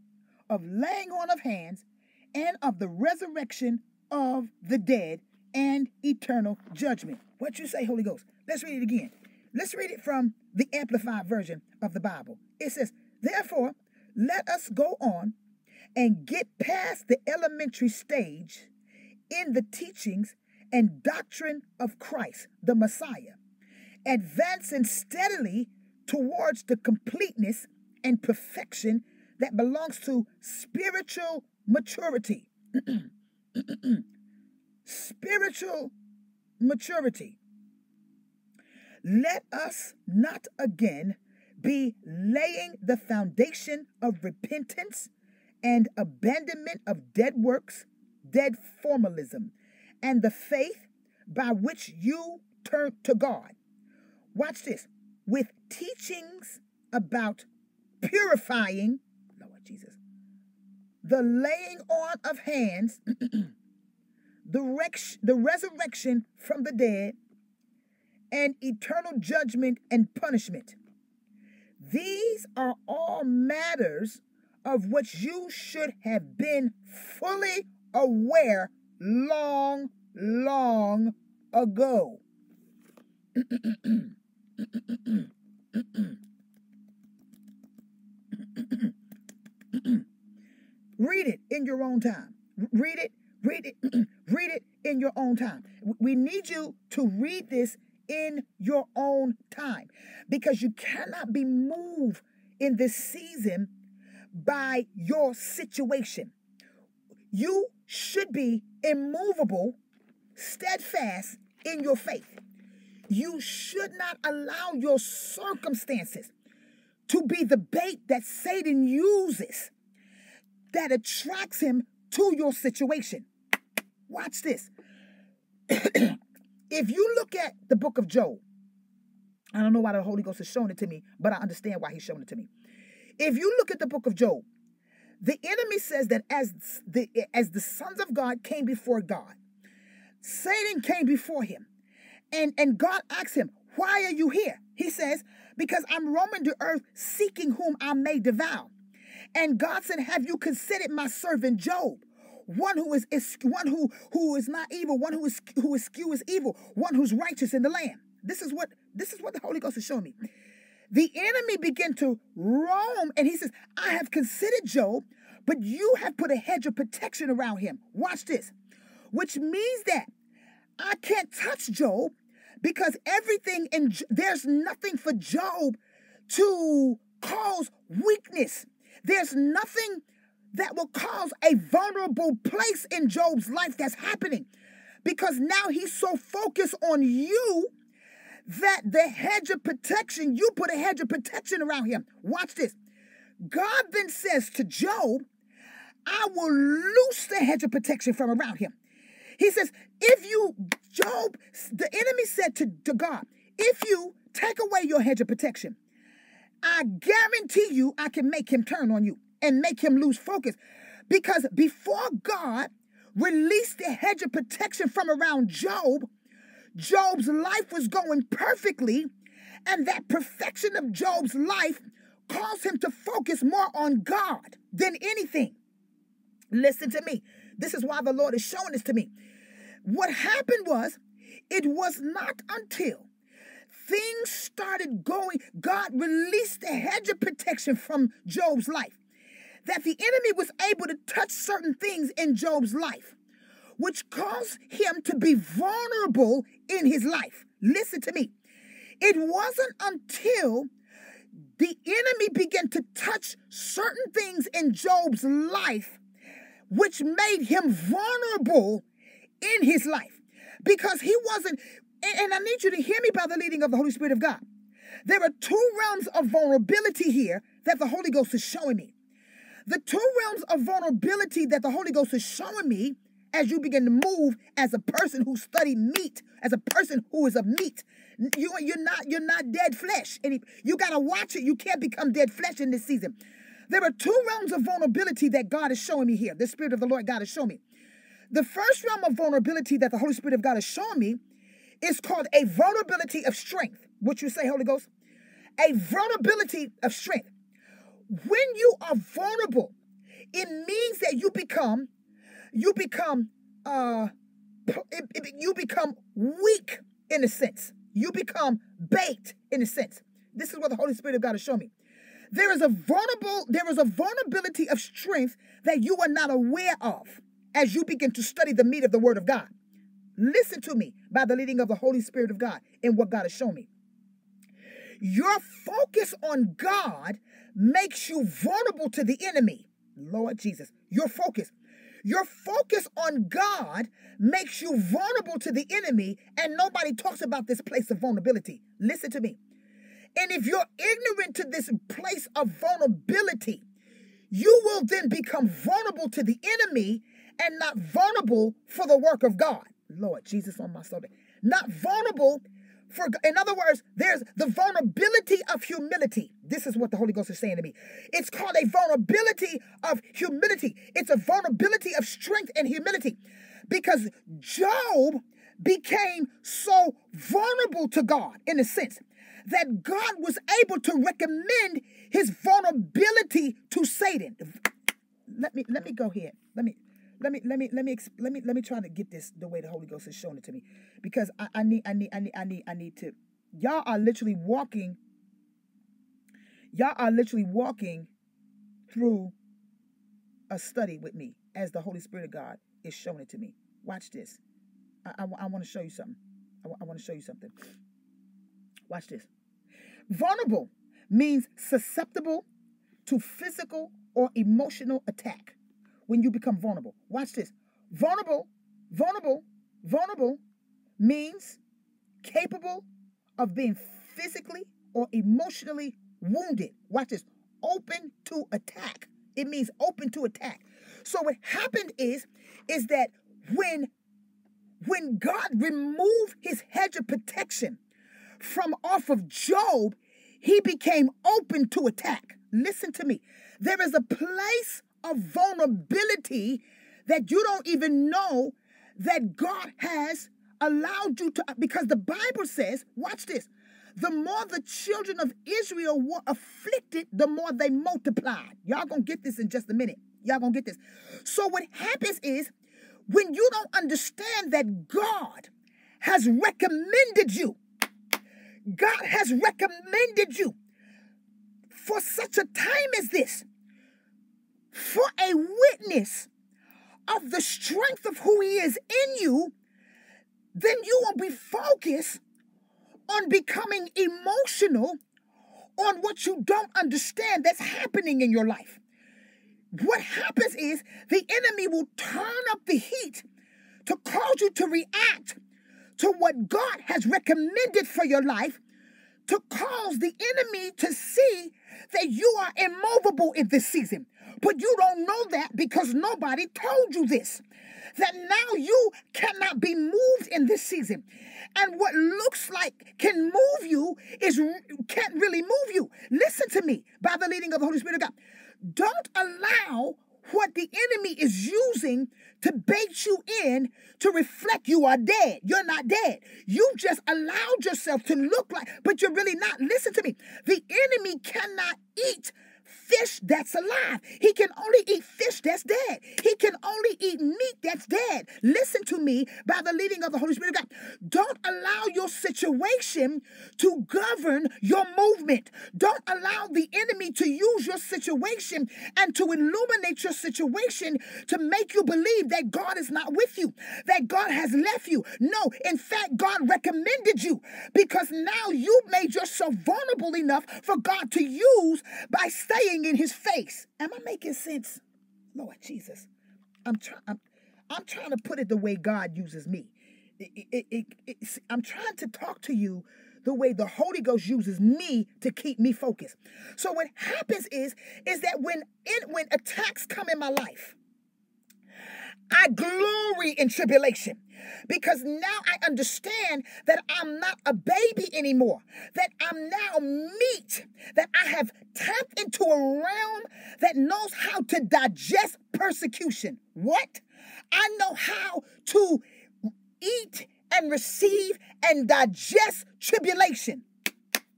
of laying on of hands, and of the resurrection of the dead and eternal judgment. What you say, Holy Ghost? Let's read it again. Let's read it from the Amplified Version of the Bible. It says, Therefore, let us go on and get past the elementary stage in the teachings and doctrine of Christ, the Messiah, advancing steadily towards the completeness and perfection that belongs to spiritual maturity. spiritual maturity. Let us not again be laying the foundation of repentance and abandonment of dead works, dead formalism, and the faith by which you turn to God. Watch this with teachings about purifying, Lord Jesus, the laying on of hands, the, rex- the resurrection from the dead, and eternal judgment and punishment. These are all matters of which you should have been fully aware long, long ago. read it in your own time. Read it, read it, read it in your own time. We need you to read this in your own time because you cannot be moved in this season by your situation. You should be immovable, steadfast in your faith. You should not allow your circumstances to be the bait that Satan uses that attracts him to your situation. Watch this. if you look at the book of Job, I don't know why the Holy Ghost is showing it to me, but I understand why he's showing it to me. If you look at the book of Job, the enemy says that as the as the sons of God came before God, Satan came before him. And, and God asks him, Why are you here? He says, Because I'm roaming the earth seeking whom I may devour. And God said, Have you considered my servant Job? One who is, one who who is not evil, one who is who is skew is evil, one who's righteous in the land. This is what this is what the Holy Ghost is showing me. The enemy began to roam, and he says, I have considered Job, but you have put a hedge of protection around him. Watch this. Which means that I can't touch Job because everything in there's nothing for Job to cause weakness. There's nothing that will cause a vulnerable place in Job's life that's happening because now he's so focused on you that the hedge of protection, you put a hedge of protection around him. Watch this. God then says to Job, I will loose the hedge of protection from around him. He says, if you, Job, the enemy said to, to God, if you take away your hedge of protection, I guarantee you I can make him turn on you and make him lose focus. Because before God released the hedge of protection from around Job, Job's life was going perfectly, and that perfection of Job's life caused him to focus more on God than anything. Listen to me. This is why the Lord is showing this to me. What happened was, it was not until things started going, God released the hedge of protection from Job's life, that the enemy was able to touch certain things in Job's life, which caused him to be vulnerable in his life. Listen to me. It wasn't until the enemy began to touch certain things in Job's life, which made him vulnerable in his life because he wasn't. And I need you to hear me by the leading of the Holy Spirit of God. There are two realms of vulnerability here that the Holy Ghost is showing me. The two realms of vulnerability that the Holy Ghost is showing me as you begin to move as a person who studied meat, as a person who is a meat. You, you're not you're not dead flesh. And you gotta watch it. You can't become dead flesh in this season. There are two realms of vulnerability that God is showing me here. The Spirit of the Lord God is showing me. The first realm of vulnerability that the Holy Spirit of God is showing me is called a vulnerability of strength. What you say, Holy Ghost? A vulnerability of strength. When you are vulnerable, it means that you become, you become, uh, it, it, you become weak in a sense. You become baked in a sense. This is what the Holy Spirit of God is showing me. There is a vulnerable, there is a vulnerability of strength that you are not aware of as you begin to study the meat of the Word of God. Listen to me by the leading of the Holy Spirit of God in what God has shown me. Your focus on God makes you vulnerable to the enemy. Lord Jesus, your focus. Your focus on God makes you vulnerable to the enemy, and nobody talks about this place of vulnerability. Listen to me. And if you're ignorant to this place of vulnerability, you will then become vulnerable to the enemy and not vulnerable for the work of God. Lord Jesus on my soul. Not vulnerable for, in other words, there's the vulnerability of humility. This is what the Holy Ghost is saying to me. It's called a vulnerability of humility. It's a vulnerability of strength and humility because Job became so vulnerable to God in a sense that God was able to recommend his vulnerability to Satan. Let me let me go here. Let me let me let me let me let me let me try to get this the way the Holy Ghost has shown it to me, because I, I need I need I need I need I need to. Y'all are literally walking. Y'all are literally walking through a study with me as the Holy Spirit of God is showing it to me. Watch this. I, I, I want to show you something. I, I want to show you something. Watch this. Vulnerable means susceptible to physical or emotional attack when you become vulnerable. Watch this. Vulnerable, vulnerable, vulnerable means capable of being physically or emotionally wounded. Watch this. Open to attack. It means open to attack. So what happened is is that when when God removed his hedge of protection from off of Job, he became open to attack. Listen to me. There is a place of vulnerability that you don't even know that God has allowed you to, because the Bible says, watch this, the more the children of Israel were afflicted, the more they multiplied. Y'all gonna get this in just a minute. Y'all gonna get this. So, what happens is when you don't understand that God has recommended you, God has recommended you for such a time as this for a witness of the strength of who He is in you, then you will be focused on becoming emotional on what you don't understand that's happening in your life. What happens is the enemy will turn up the heat to cause you to react to what God has recommended for your life to cause the enemy to see that you are immovable in this season. But you don't know that because nobody told you this. That now you cannot be moved in this season. And what looks like can move you is can't really move you. Listen to me by the leading of the Holy Spirit of God. Don't allow what the enemy is using to bait you in to reflect you are dead. You're not dead. You just allowed yourself to look like, but you're really not. Listen to me. The enemy cannot eat fish that's alive. He can only eat fish that's dead. He can only eat meat that's dead. Listen to me by the leading of the Holy Spirit of God. Don't allow your situation to govern your movement. Don't allow the enemy to use your situation and to illuminate your situation to make you believe that God is not with you, that God has left you. No, in fact, God recommended you because now you made yourself vulnerable enough for God to use by staying in his face. Am I making sense? Lord Jesus. I'm trying I'm, I'm trying to put it the way God uses me. It, it, it, I'm trying to talk to you the way the Holy Ghost uses me to keep me focused. So what happens is is that when in, when attacks come in my life, I glory in tribulation because now I understand that I'm not a baby anymore, that I'm now meat, that I have tapped into a realm that knows how to digest persecution. What? I know how to eat and receive and digest tribulation.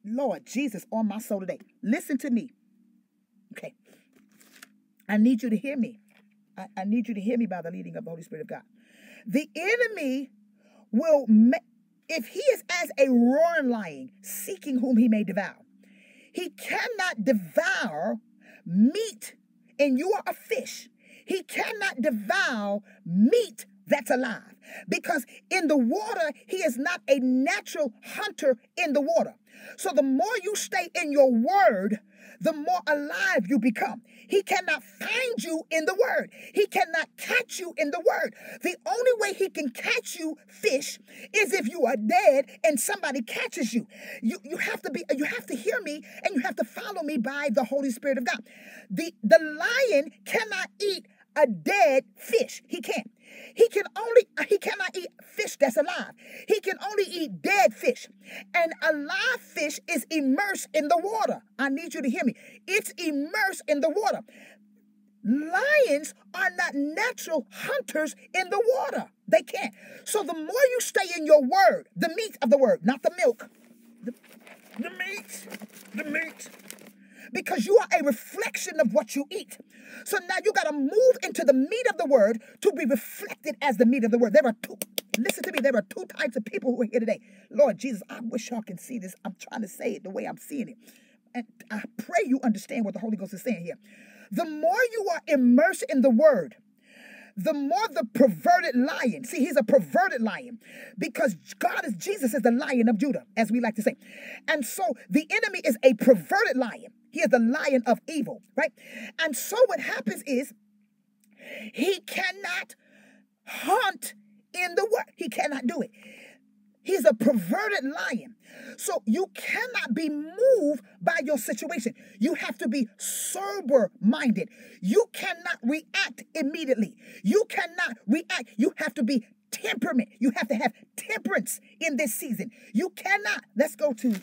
Lord Jesus, on my soul today. Listen to me. Okay. I need you to hear me. I, I need you to hear me by the leading of the Holy Spirit of God. The enemy will, if he is as a roaring lion, seeking whom he may devour, he cannot devour meat, and you are a fish. He cannot devour meat that's alive. Because in the water, he is not a natural hunter in the water. So the more you stay in your word, the more alive you become. He cannot find you in the word. He cannot catch you in the word. The only way he can catch you, fish, is if you are dead and somebody catches you. You, you have to be, you have to hear me and you have to follow me by the Holy Spirit of God. The, the lion cannot eat a dead fish. He can't. He can only he cannot eat fish that's alive. He can only eat dead fish. And a live fish is immersed in the water. I need you to hear me. It's immersed in the water. Lions are not natural hunters in the water. They can't. So the more you stay in your word, the meat of the word, not the milk, the, the meat, the meat, because you are a reflection of what you eat. So now you got to move into the meat of the word to be reflected as the meat of the word. There are two, listen to me, there are two types of people who are here today. Lord Jesus, I wish y'all can see this. I'm trying to say it the way I'm seeing it. And I pray you understand what the Holy Ghost is saying here. The more you are immersed in the word, the more the perverted lion. See, he's a perverted lion because God is Jesus is the lion of Judah, as we like to say. And so the enemy is a perverted lion. He is the lion of evil, right? And so what happens is he cannot hunt in the world. He cannot do it. He's a perverted lion. So you cannot be moved by your situation. You have to be sober minded. You cannot react immediately. You cannot react. You have to be temperament. You have to have temperance in this season. You cannot. Let's go to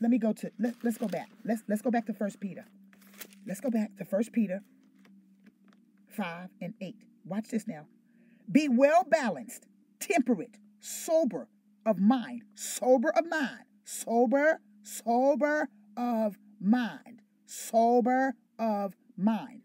let me go to let, let's go back. Let's let's go back to First Peter. Let's go back to First Peter 5 and 8. Watch this now. Be well balanced, temperate, sober of mind, sober of mind, sober, sober of mind, sober of mind.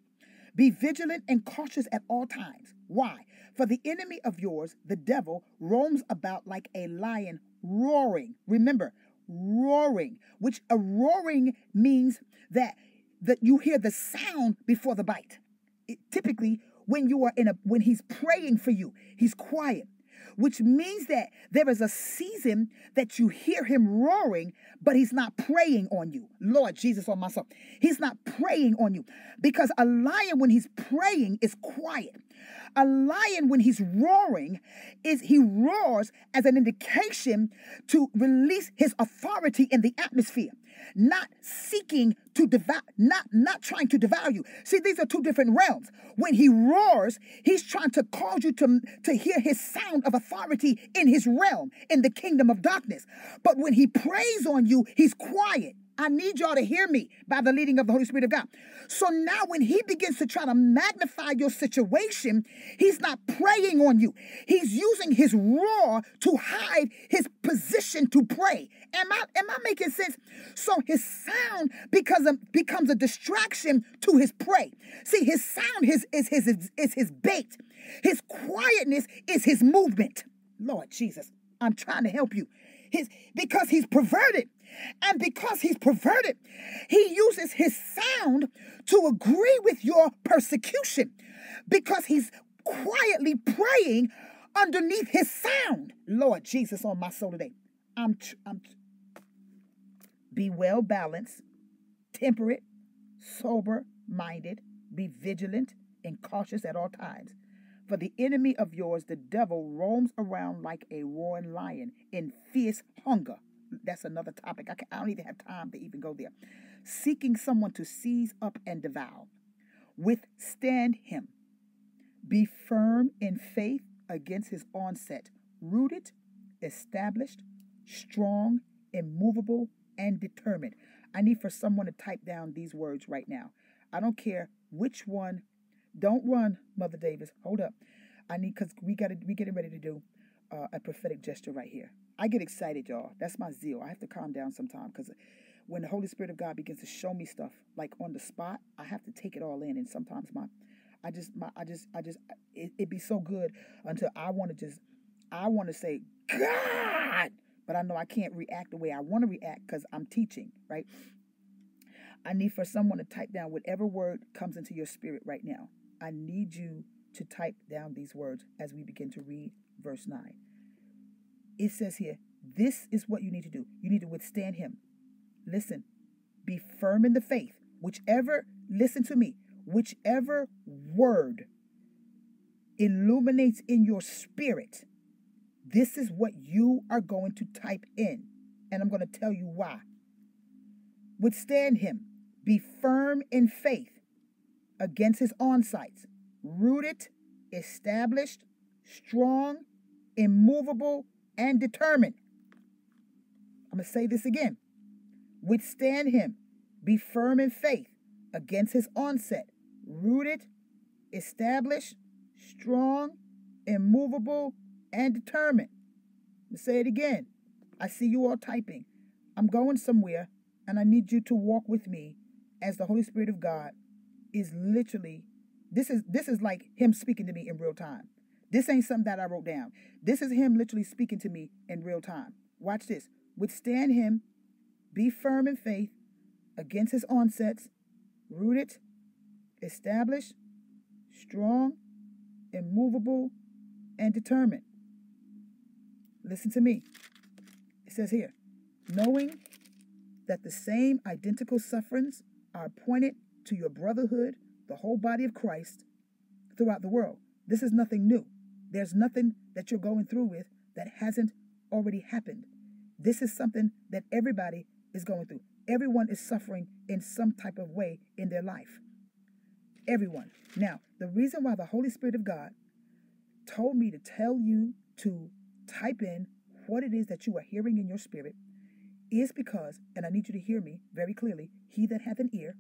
Be vigilant and cautious at all times. Why? For the enemy of yours, the devil, roams about like a lion roaring. Remember, roaring, which a roaring means that that you hear the sound before the bite. It, typically, when you are in a when he's praying for you, he's quiet which means that there is a season that you hear him roaring, but he's not preying on you. Lord Jesus on myself. He's not preying on you because a lion, when he's preying, is quiet. A lion, when he's roaring, is he roars as an indication to release his authority in the atmosphere, not seeking to devour, not not trying to devour you. See, these are two different realms. When he roars, he's trying to cause you to, to hear his sound of authority in his realm, in the kingdom of darkness. But when he preys on you, he's quiet. I need y'all to hear me by the leading of the Holy Spirit of God. So now, when he begins to try to magnify your situation, he's not preying on you. He's using his roar to hide his position to pray. Am I am I making sense? So his sound becomes a, becomes a distraction to his prey. See, his sound is, is his is his bait. His quietness is his movement. Lord Jesus, I'm trying to help you. His because he's perverted. And because he's perverted, he uses his sound to agree with your persecution because he's quietly preying underneath his sound. Lord Jesus on my soul today. I'm, I'm be well balanced, temperate, sober minded, be vigilant and cautious at all times. For the enemy of yours, the devil, roams around like a roaring lion in fierce hunger. That's another topic. I, can, I don't even have time to even go there. Seeking someone to seize up and devour. Withstand him. Be firm in faith against his onset, rooted, established, strong, immovable, and determined. I need for someone to type down these words right now. I don't care which one don't run, Mother Davis. Hold up. I need because we got to we getting ready to do uh, a prophetic gesture right here. I get excited, y'all. That's my zeal. I have to calm down sometimes because when the Holy Spirit of God begins to show me stuff like on the spot, I have to take it all in. And sometimes my, I just my I just I just it, it be so good until I want to just I want to say God, but I know I can't react the way I want to react because I'm teaching, right? I need for someone to type down whatever word comes into your spirit right now. I need you to type down these words as we begin to read verse 9. It says here, this is what you need to do. You need to withstand him. Listen, be firm in the faith. Whichever, listen to me, whichever word illuminates in your spirit, this is what you are going to type in. And I'm going to tell you why. Withstand him. Be firm in faith against his onsights, rooted, established, strong, immovable, and determined. I'm going to say this again. Withstand him, be firm in faith against his onset, rooted, established, strong, immovable, and determined. Me say it again. I see you all typing. I'm going somewhere, and I need you to walk with me as the Holy Spirit of God is literally this is this is like him speaking to me in real time. This ain't something that I wrote down. This is him literally speaking to me in real time. Watch this. Withstand him, be firm in faith against his onsets, rooted, established, strong, immovable, and determined. Listen to me. It says here, knowing that the same identical sufferings are appointed to your brotherhood, the whole body of Christ, throughout the world. This is nothing new. There's nothing that you're going through with that hasn't already happened. This is something that everybody is going through. Everyone is suffering in some type of way in their life. Everyone. Now, the reason why the Holy Spirit of God told me to tell you to type in what it is that you are hearing in your spirit is because, and I need you to hear me very clearly, he that hath an ear,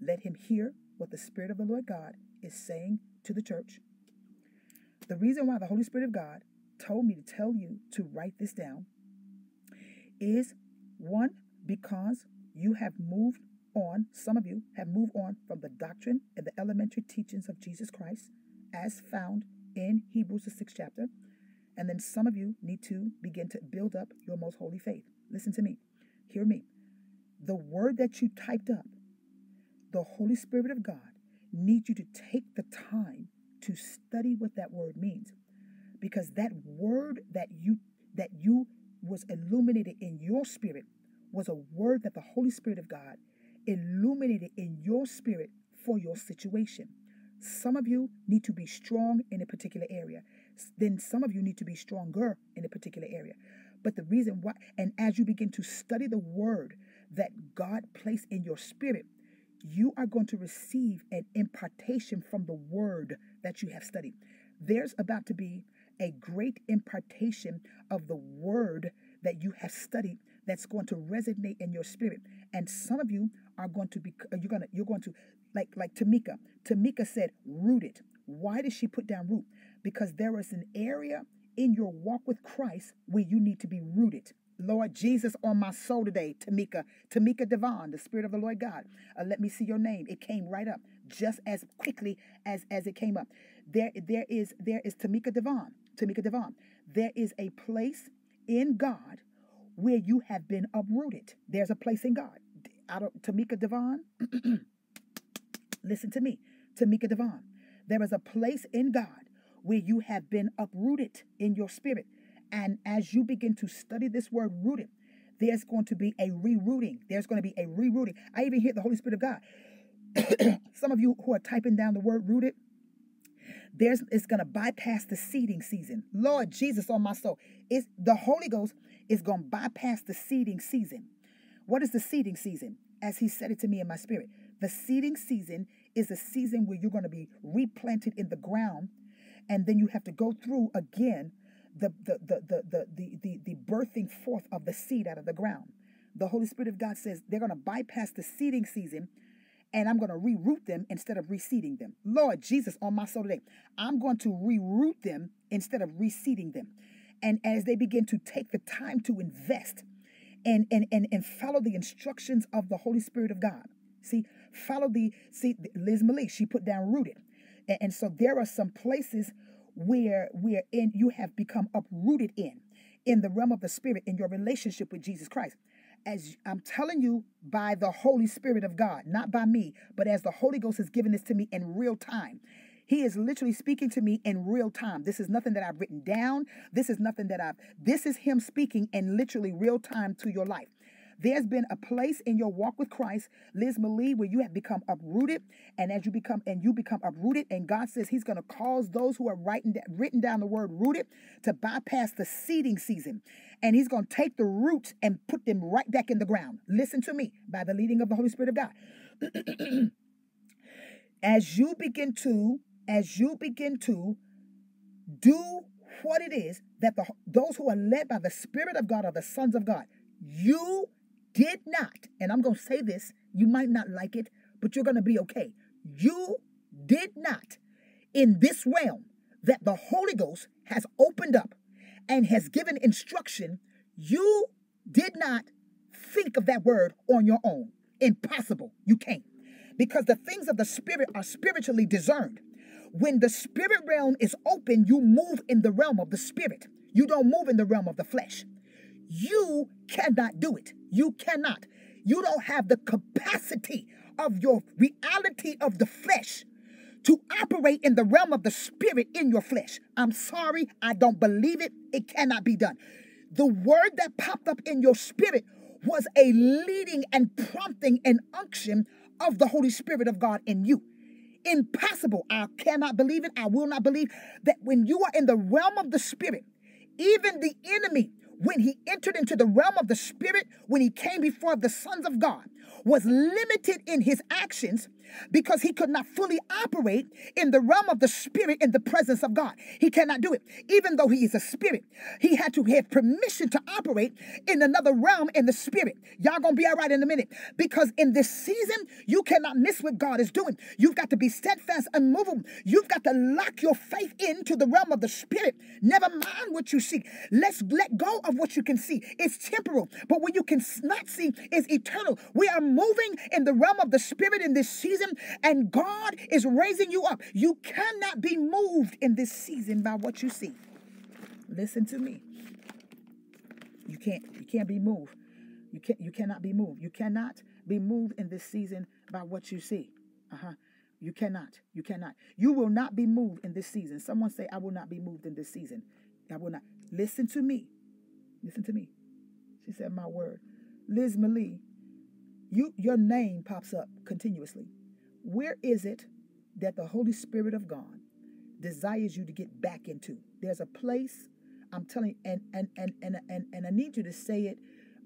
let him hear what the Spirit of the Lord God is saying to the church. The reason why the Holy Spirit of God told me to tell you to write this down is one, because you have moved on, some of you have moved on from the doctrine and the elementary teachings of Jesus Christ as found in Hebrews, the sixth chapter. And then some of you need to begin to build up your most holy faith. Listen to me. Hear me. The word that you typed up, the Holy Spirit of God needs you to take the time to study what that word means. Because that word that you that you was illuminated in your spirit was a word that the Holy Spirit of God illuminated in your spirit for your situation. Some of you need to be strong in a particular area. Then some of you need to be stronger in a particular area. But the reason why, and as you begin to study the word that God placed in your spirit, you are going to receive an impartation from the word that you have studied. There's about to be a great impartation of the word that you have studied that's going to resonate in your spirit. And some of you are going to be you're gonna you're going to like like Tamika. Tamika said rooted. Why did she put down root? Because there is an area in your walk with Christ where you need to be rooted. Lord Jesus on my soul today, Tamika, Tamika Devon, the Spirit of the Lord God. Uh, let me see your name. It came right up just as quickly as as it came up. There, there is there is Tamika Devon, Tamika Devon. There is a place in God where you have been uprooted. There's a place in God. Out of Tamika Devon, listen to me, Tamika Devon. There is a place in God where you have been uprooted in your spirit. And as you begin to study this word rooted, there's going to be a rerouting. There's going to be a rerouting. I even hear the Holy Spirit of God. Some of you who are typing down the word rooted, there's it's to bypass the seeding season. Lord Jesus on my soul. It's the Holy Ghost is to bypass the seeding season. What is the seeding season? As he said it to me in my spirit. The seeding season is a season where you're to be replanted in the ground and then you have to go through again the, the, the, the, the, the, the, the birthing forth of the seed out of the ground. The Holy Spirit of God says they're to bypass the seeding season and I'm going to reroot them instead of reseeding them. Lord Jesus, on my soul today, I'm going to reroot them instead of reseeding them. And as they begin to take the time to invest and, and, and, and follow the instructions of the Holy Spirit of God. See, follow the, see, Liz Malik, she put down rooted. And, and so there are some places where where in you have become uprooted in in the realm of the spirit in your relationship with Jesus Christ. As I'm telling you by the Holy Spirit of God, not by me, but as the Holy Ghost has given this to me in real time. He is literally speaking to me in real time. This is nothing that I've written down. This is nothing that I've, this is Him speaking in literally real time to your life. There's been a place in your walk with Christ, Liz Malie, where you have become uprooted. And as you become and you become uprooted, and God says He's going to cause those who are writing written down the word rooted to bypass the seeding season. And He's going to take the roots and put them right back in the ground. Listen to me by the leading of the Holy Spirit of God. as you begin to, as you begin to do what it is that the those who are led by the Spirit of God are the sons of God. You did not, and I'm going to say this, you might not like it, but you're going to be okay. You did not, in this realm that the Holy Ghost has opened up and has given instruction, you did not think of that word on your own. Impossible. You can't. Because the things of the Spirit are spiritually discerned. When the spirit realm is open, you move in the realm of the Spirit. You don't move in the realm of the flesh. You cannot do it. You cannot. You don't have the capacity of your reality of the flesh to operate in the realm of the spirit in your flesh. I'm sorry, I don't believe it. It cannot be done. The word that popped up in your spirit was a leading and prompting and unction of the Holy Spirit of God in you. Impossible. I cannot believe it. I will not believe that when you are in the realm of the spirit, even the enemy when he entered into the realm of the spirit, when he came before the sons of God, was limited in his actions because he could not fully operate in the realm of the spirit in the presence of God. He cannot do it. Even though he is a spirit, he had to have permission to operate in another realm in the spirit. Y'all gonna be all right in a minute because in this season, you cannot miss what God is doing. You've got to be steadfast and movable. You've got to lock your faith into the realm of the spirit. Never mind what you see. Let's let go of what you can see. It's temporal, but what you can not see is eternal. We are moving in the realm of the spirit in this season and God is raising you up. You cannot be moved in this season by what you see. Listen to me. You can't you can't be moved. You can't you cannot be moved. You cannot be moved in this season by what you see. Uh-huh. You cannot. You cannot. You will not be moved in this season. Someone say, I will not be moved in this season. I will not. Listen to me. Listen to me. She said, My word. Liz Malie, you your name pops up continuously. Where is it that the Holy Spirit of God desires you to get back into? There's a place, I'm telling you, and and and and and, and I need you to say it,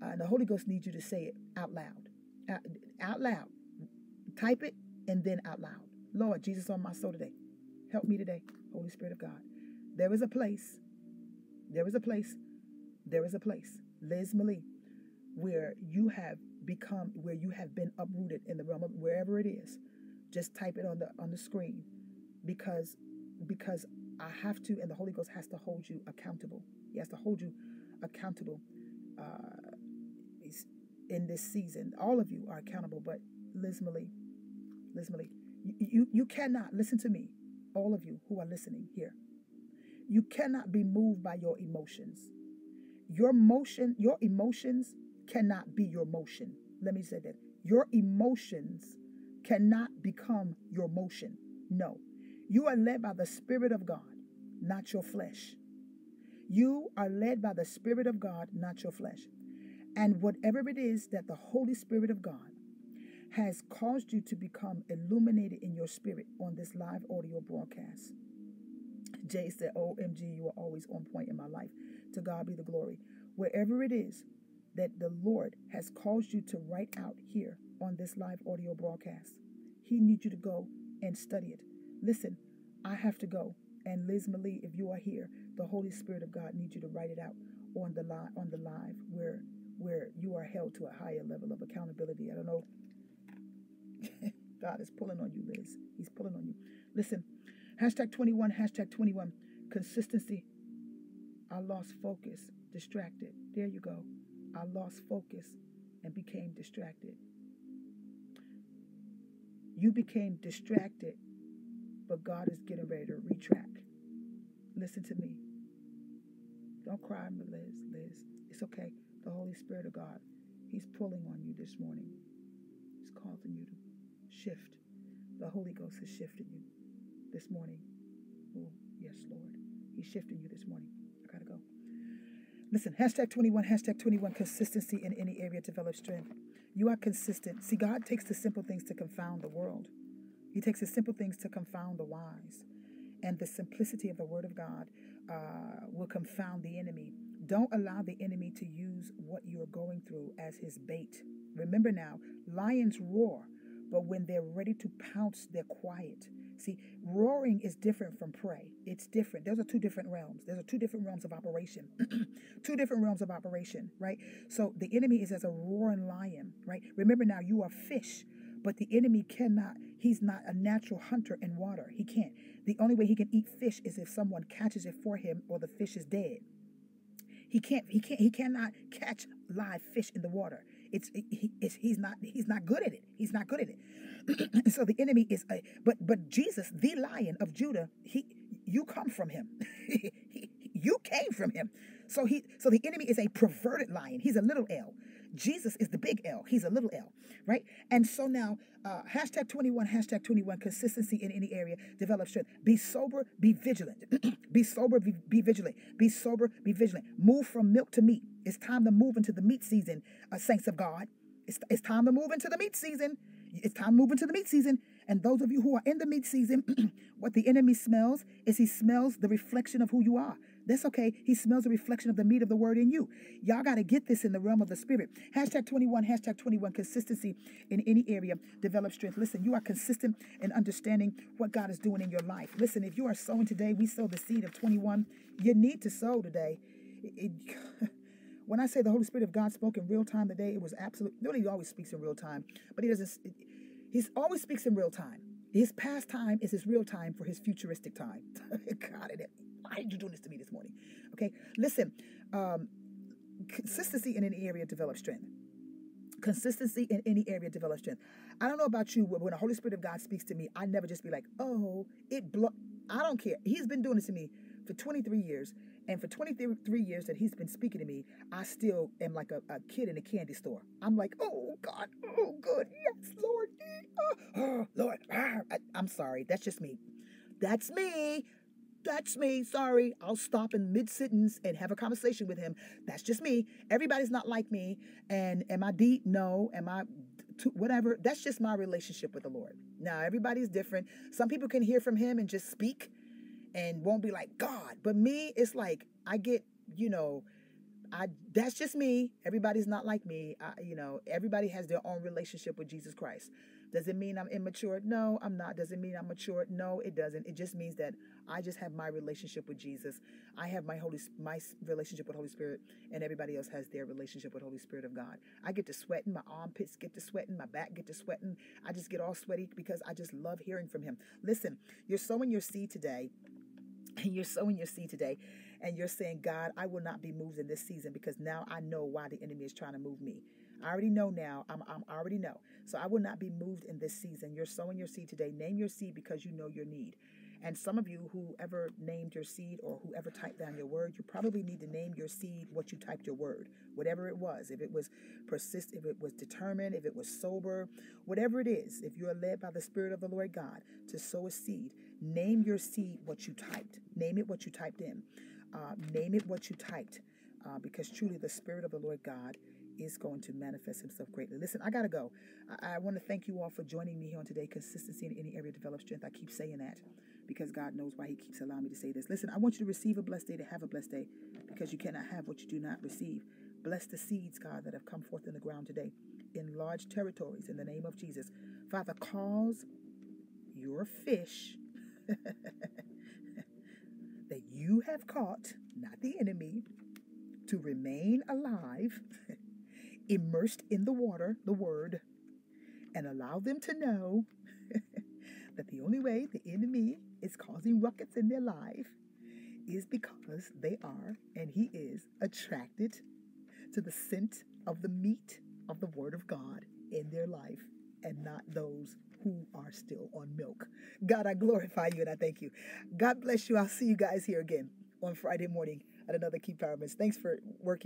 uh, the Holy Ghost needs you to say it out loud. Out, out loud. Type it and then out loud. Lord Jesus on my soul today. Help me today, Holy Spirit of God. There is a place, there is a place, there is a place, Liz Malie, where you have become where you have been uprooted in the realm of wherever it is. Just type it on the on the screen because because I have to and the Holy Ghost has to hold you accountable. He has to hold you accountable uh, in this season. All of you are accountable, but Liz Malie, Liz Malie, you, you, you cannot, listen to me, all of you who are listening here, you cannot be moved by your emotions. Your motion, your emotions cannot be your motion. Let me say that. Your emotions cannot become your motion. No. You are led by the Spirit of God, not your flesh. You are led by the Spirit of God, not your flesh. And whatever it is that the Holy Spirit of God has caused you to become illuminated in your spirit on this live audio broadcast. Jay said, OMG, you are always on point in my life. To God be the glory. Wherever it is that the Lord has caused you to write out here on this live audio broadcast, He needs you to go and study it. Listen, I have to go. And Liz Malie, if you are here, the Holy Spirit of God needs you to write it out on the live on the live where where you are held to a higher level of accountability. I don't know. God is pulling on you, Liz. He's pulling on you. Listen, hashtag 21, hashtag 21, consistency. I lost focus, distracted. There you go. I lost focus and became distracted. You became distracted, but God is getting ready to retract. Listen to me. Don't cry, Liz. Liz, it's okay the Holy Spirit of God. He's pulling on you this morning. He's causing you to shift. The Holy Ghost is shifting you this morning. Oh, yes, Lord. He's shifting you this morning. I gotta go. Listen, hashtag 21, hashtag 21, consistency in any area develops strength. You are consistent. See, God takes the simple things to confound the world. He takes the simple things to confound the wise. And the simplicity of the Word of God uh, will confound the enemy. Don't allow the enemy to use what you're going through as his bait. Remember now, lions roar, but when they're ready to pounce, they're quiet. See, roaring is different from prey. It's different. Those are two different realms. Those are two different realms of operation. two different realms of operation, right? So the enemy is as a roaring lion, right? Remember now, you are fish, but the enemy cannot, he's not a natural hunter in water. He can't. The only way he can eat fish is if someone catches it for him or the fish is dead. He can't. He can't. He cannot catch live fish in the water. It's, it's he's not he's not good at it. He's not good at it. so the enemy is a but but Jesus, the Lion of Judah, he you come from him. you came from him. So he so the enemy is a perverted lion. He's a little L. Jesus is the big L. He's a little L, right? And so now, uh, hashtag 21, hashtag 21, consistency in any area, develop strength. Be sober, be vigilant. be sober, be, be, vigilant. Be sober, be vigilant. Move from milk to meat. It's time to move into the meat season, uh, saints of God. It's, it's time to move into the meat season. It's time to move into the meat season. And those of you who are in the meat season, what the enemy smells is he smells the reflection of who you are. That's okay. He smells a reflection of the meat of the word in you. Y'all got to get this in the realm of the spirit. Hashtag 21, hashtag 21, consistency in any area, develop strength. Listen, you are consistent in understanding what God is doing in your life. Listen, if you are sowing today, we sow the seed of 21. You need to sow today. It, it, when I say the Holy Spirit of God spoke in real time today, it was absolute. Nobody always speaks in real time, but he doesn't. He always speaks in real time. His past time is his real time for his futuristic time. God, it why are you doing this to me this morning? Okay, listen. Um, consistency in any area develops strength. Consistency in any area develops strength. I don't know about you, but when the Holy Spirit of God speaks to me, I never just be like, oh, it blow. I don't care. He's been doing this to me for 23 years. And for 23 years that he's been speaking to me, I still am like a, a kid in a candy store. I'm like, oh God, oh good, yes, Lord, oh, oh Lord, ah. I'm sorry, that's just me. That's me. That's me. Sorry. I'll stop in mid sentence and have a conversation with him. That's just me. Everybody's not like me. And am I deep? No. Am I whatever? That's just my relationship with the Lord. Now, everybody's different. Some people can hear from him and just speak and won't be like God. But me, it's like I get, you know, I that's just me. Everybody's not like me. I, you know, everybody has their own relationship with Jesus Christ. Does it mean I'm immature? No, I'm not. Does it mean I'm mature? No, it doesn't. It just means that I just have my relationship with Jesus. I have my Holy my relationship with Holy Spirit, and everybody else has their relationship with Holy Spirit of God. I get to sweating, my armpits get to sweating, my back get to sweating. I just get all sweaty because I just love hearing from Him. Listen, you're sowing your seed today and you're sowing your seed today and you're saying, God, I will not be moved in this season because now I know why the enemy is trying to move me. I already know now. I'm, I'm already know. So I will not be moved in this season. You're sowing your seed today. Name your seed because you know your need. And some of you, whoever named your seed or whoever typed down your word, you probably need to name your seed what you typed your word, whatever it was. If it was persist, if it was determined, if it was sober, whatever it is, if you are led by the Spirit of the Lord God to sow a seed, name your seed what you typed. Name it what you typed in. Uh, name it what you typed. Uh, because truly the Spirit of the Lord God is going to manifest himself greatly. Listen, I got to go. I, I want to thank you all for joining me here on today. Consistency in any area develops strength. I keep saying that because God knows why He keeps allowing me to say this. Listen, I want you to receive a blessed day, to have a blessed day, because you cannot have what you do not receive. Bless the seeds, God, that have come forth in the ground today in large territories in the name of Jesus. Father, cause your fish that you have caught, not the enemy, to remain alive, immersed in the water, the word, and allow them to know that the only way the enemy is causing ruckus in their life is because they are, and he is, attracted to the scent of the meat of the Word of God in their life and not those who are still on milk. God, I glorify you and I thank you. God bless you. I'll see you guys here again on Friday morning at another Key Powerment Thanks for working.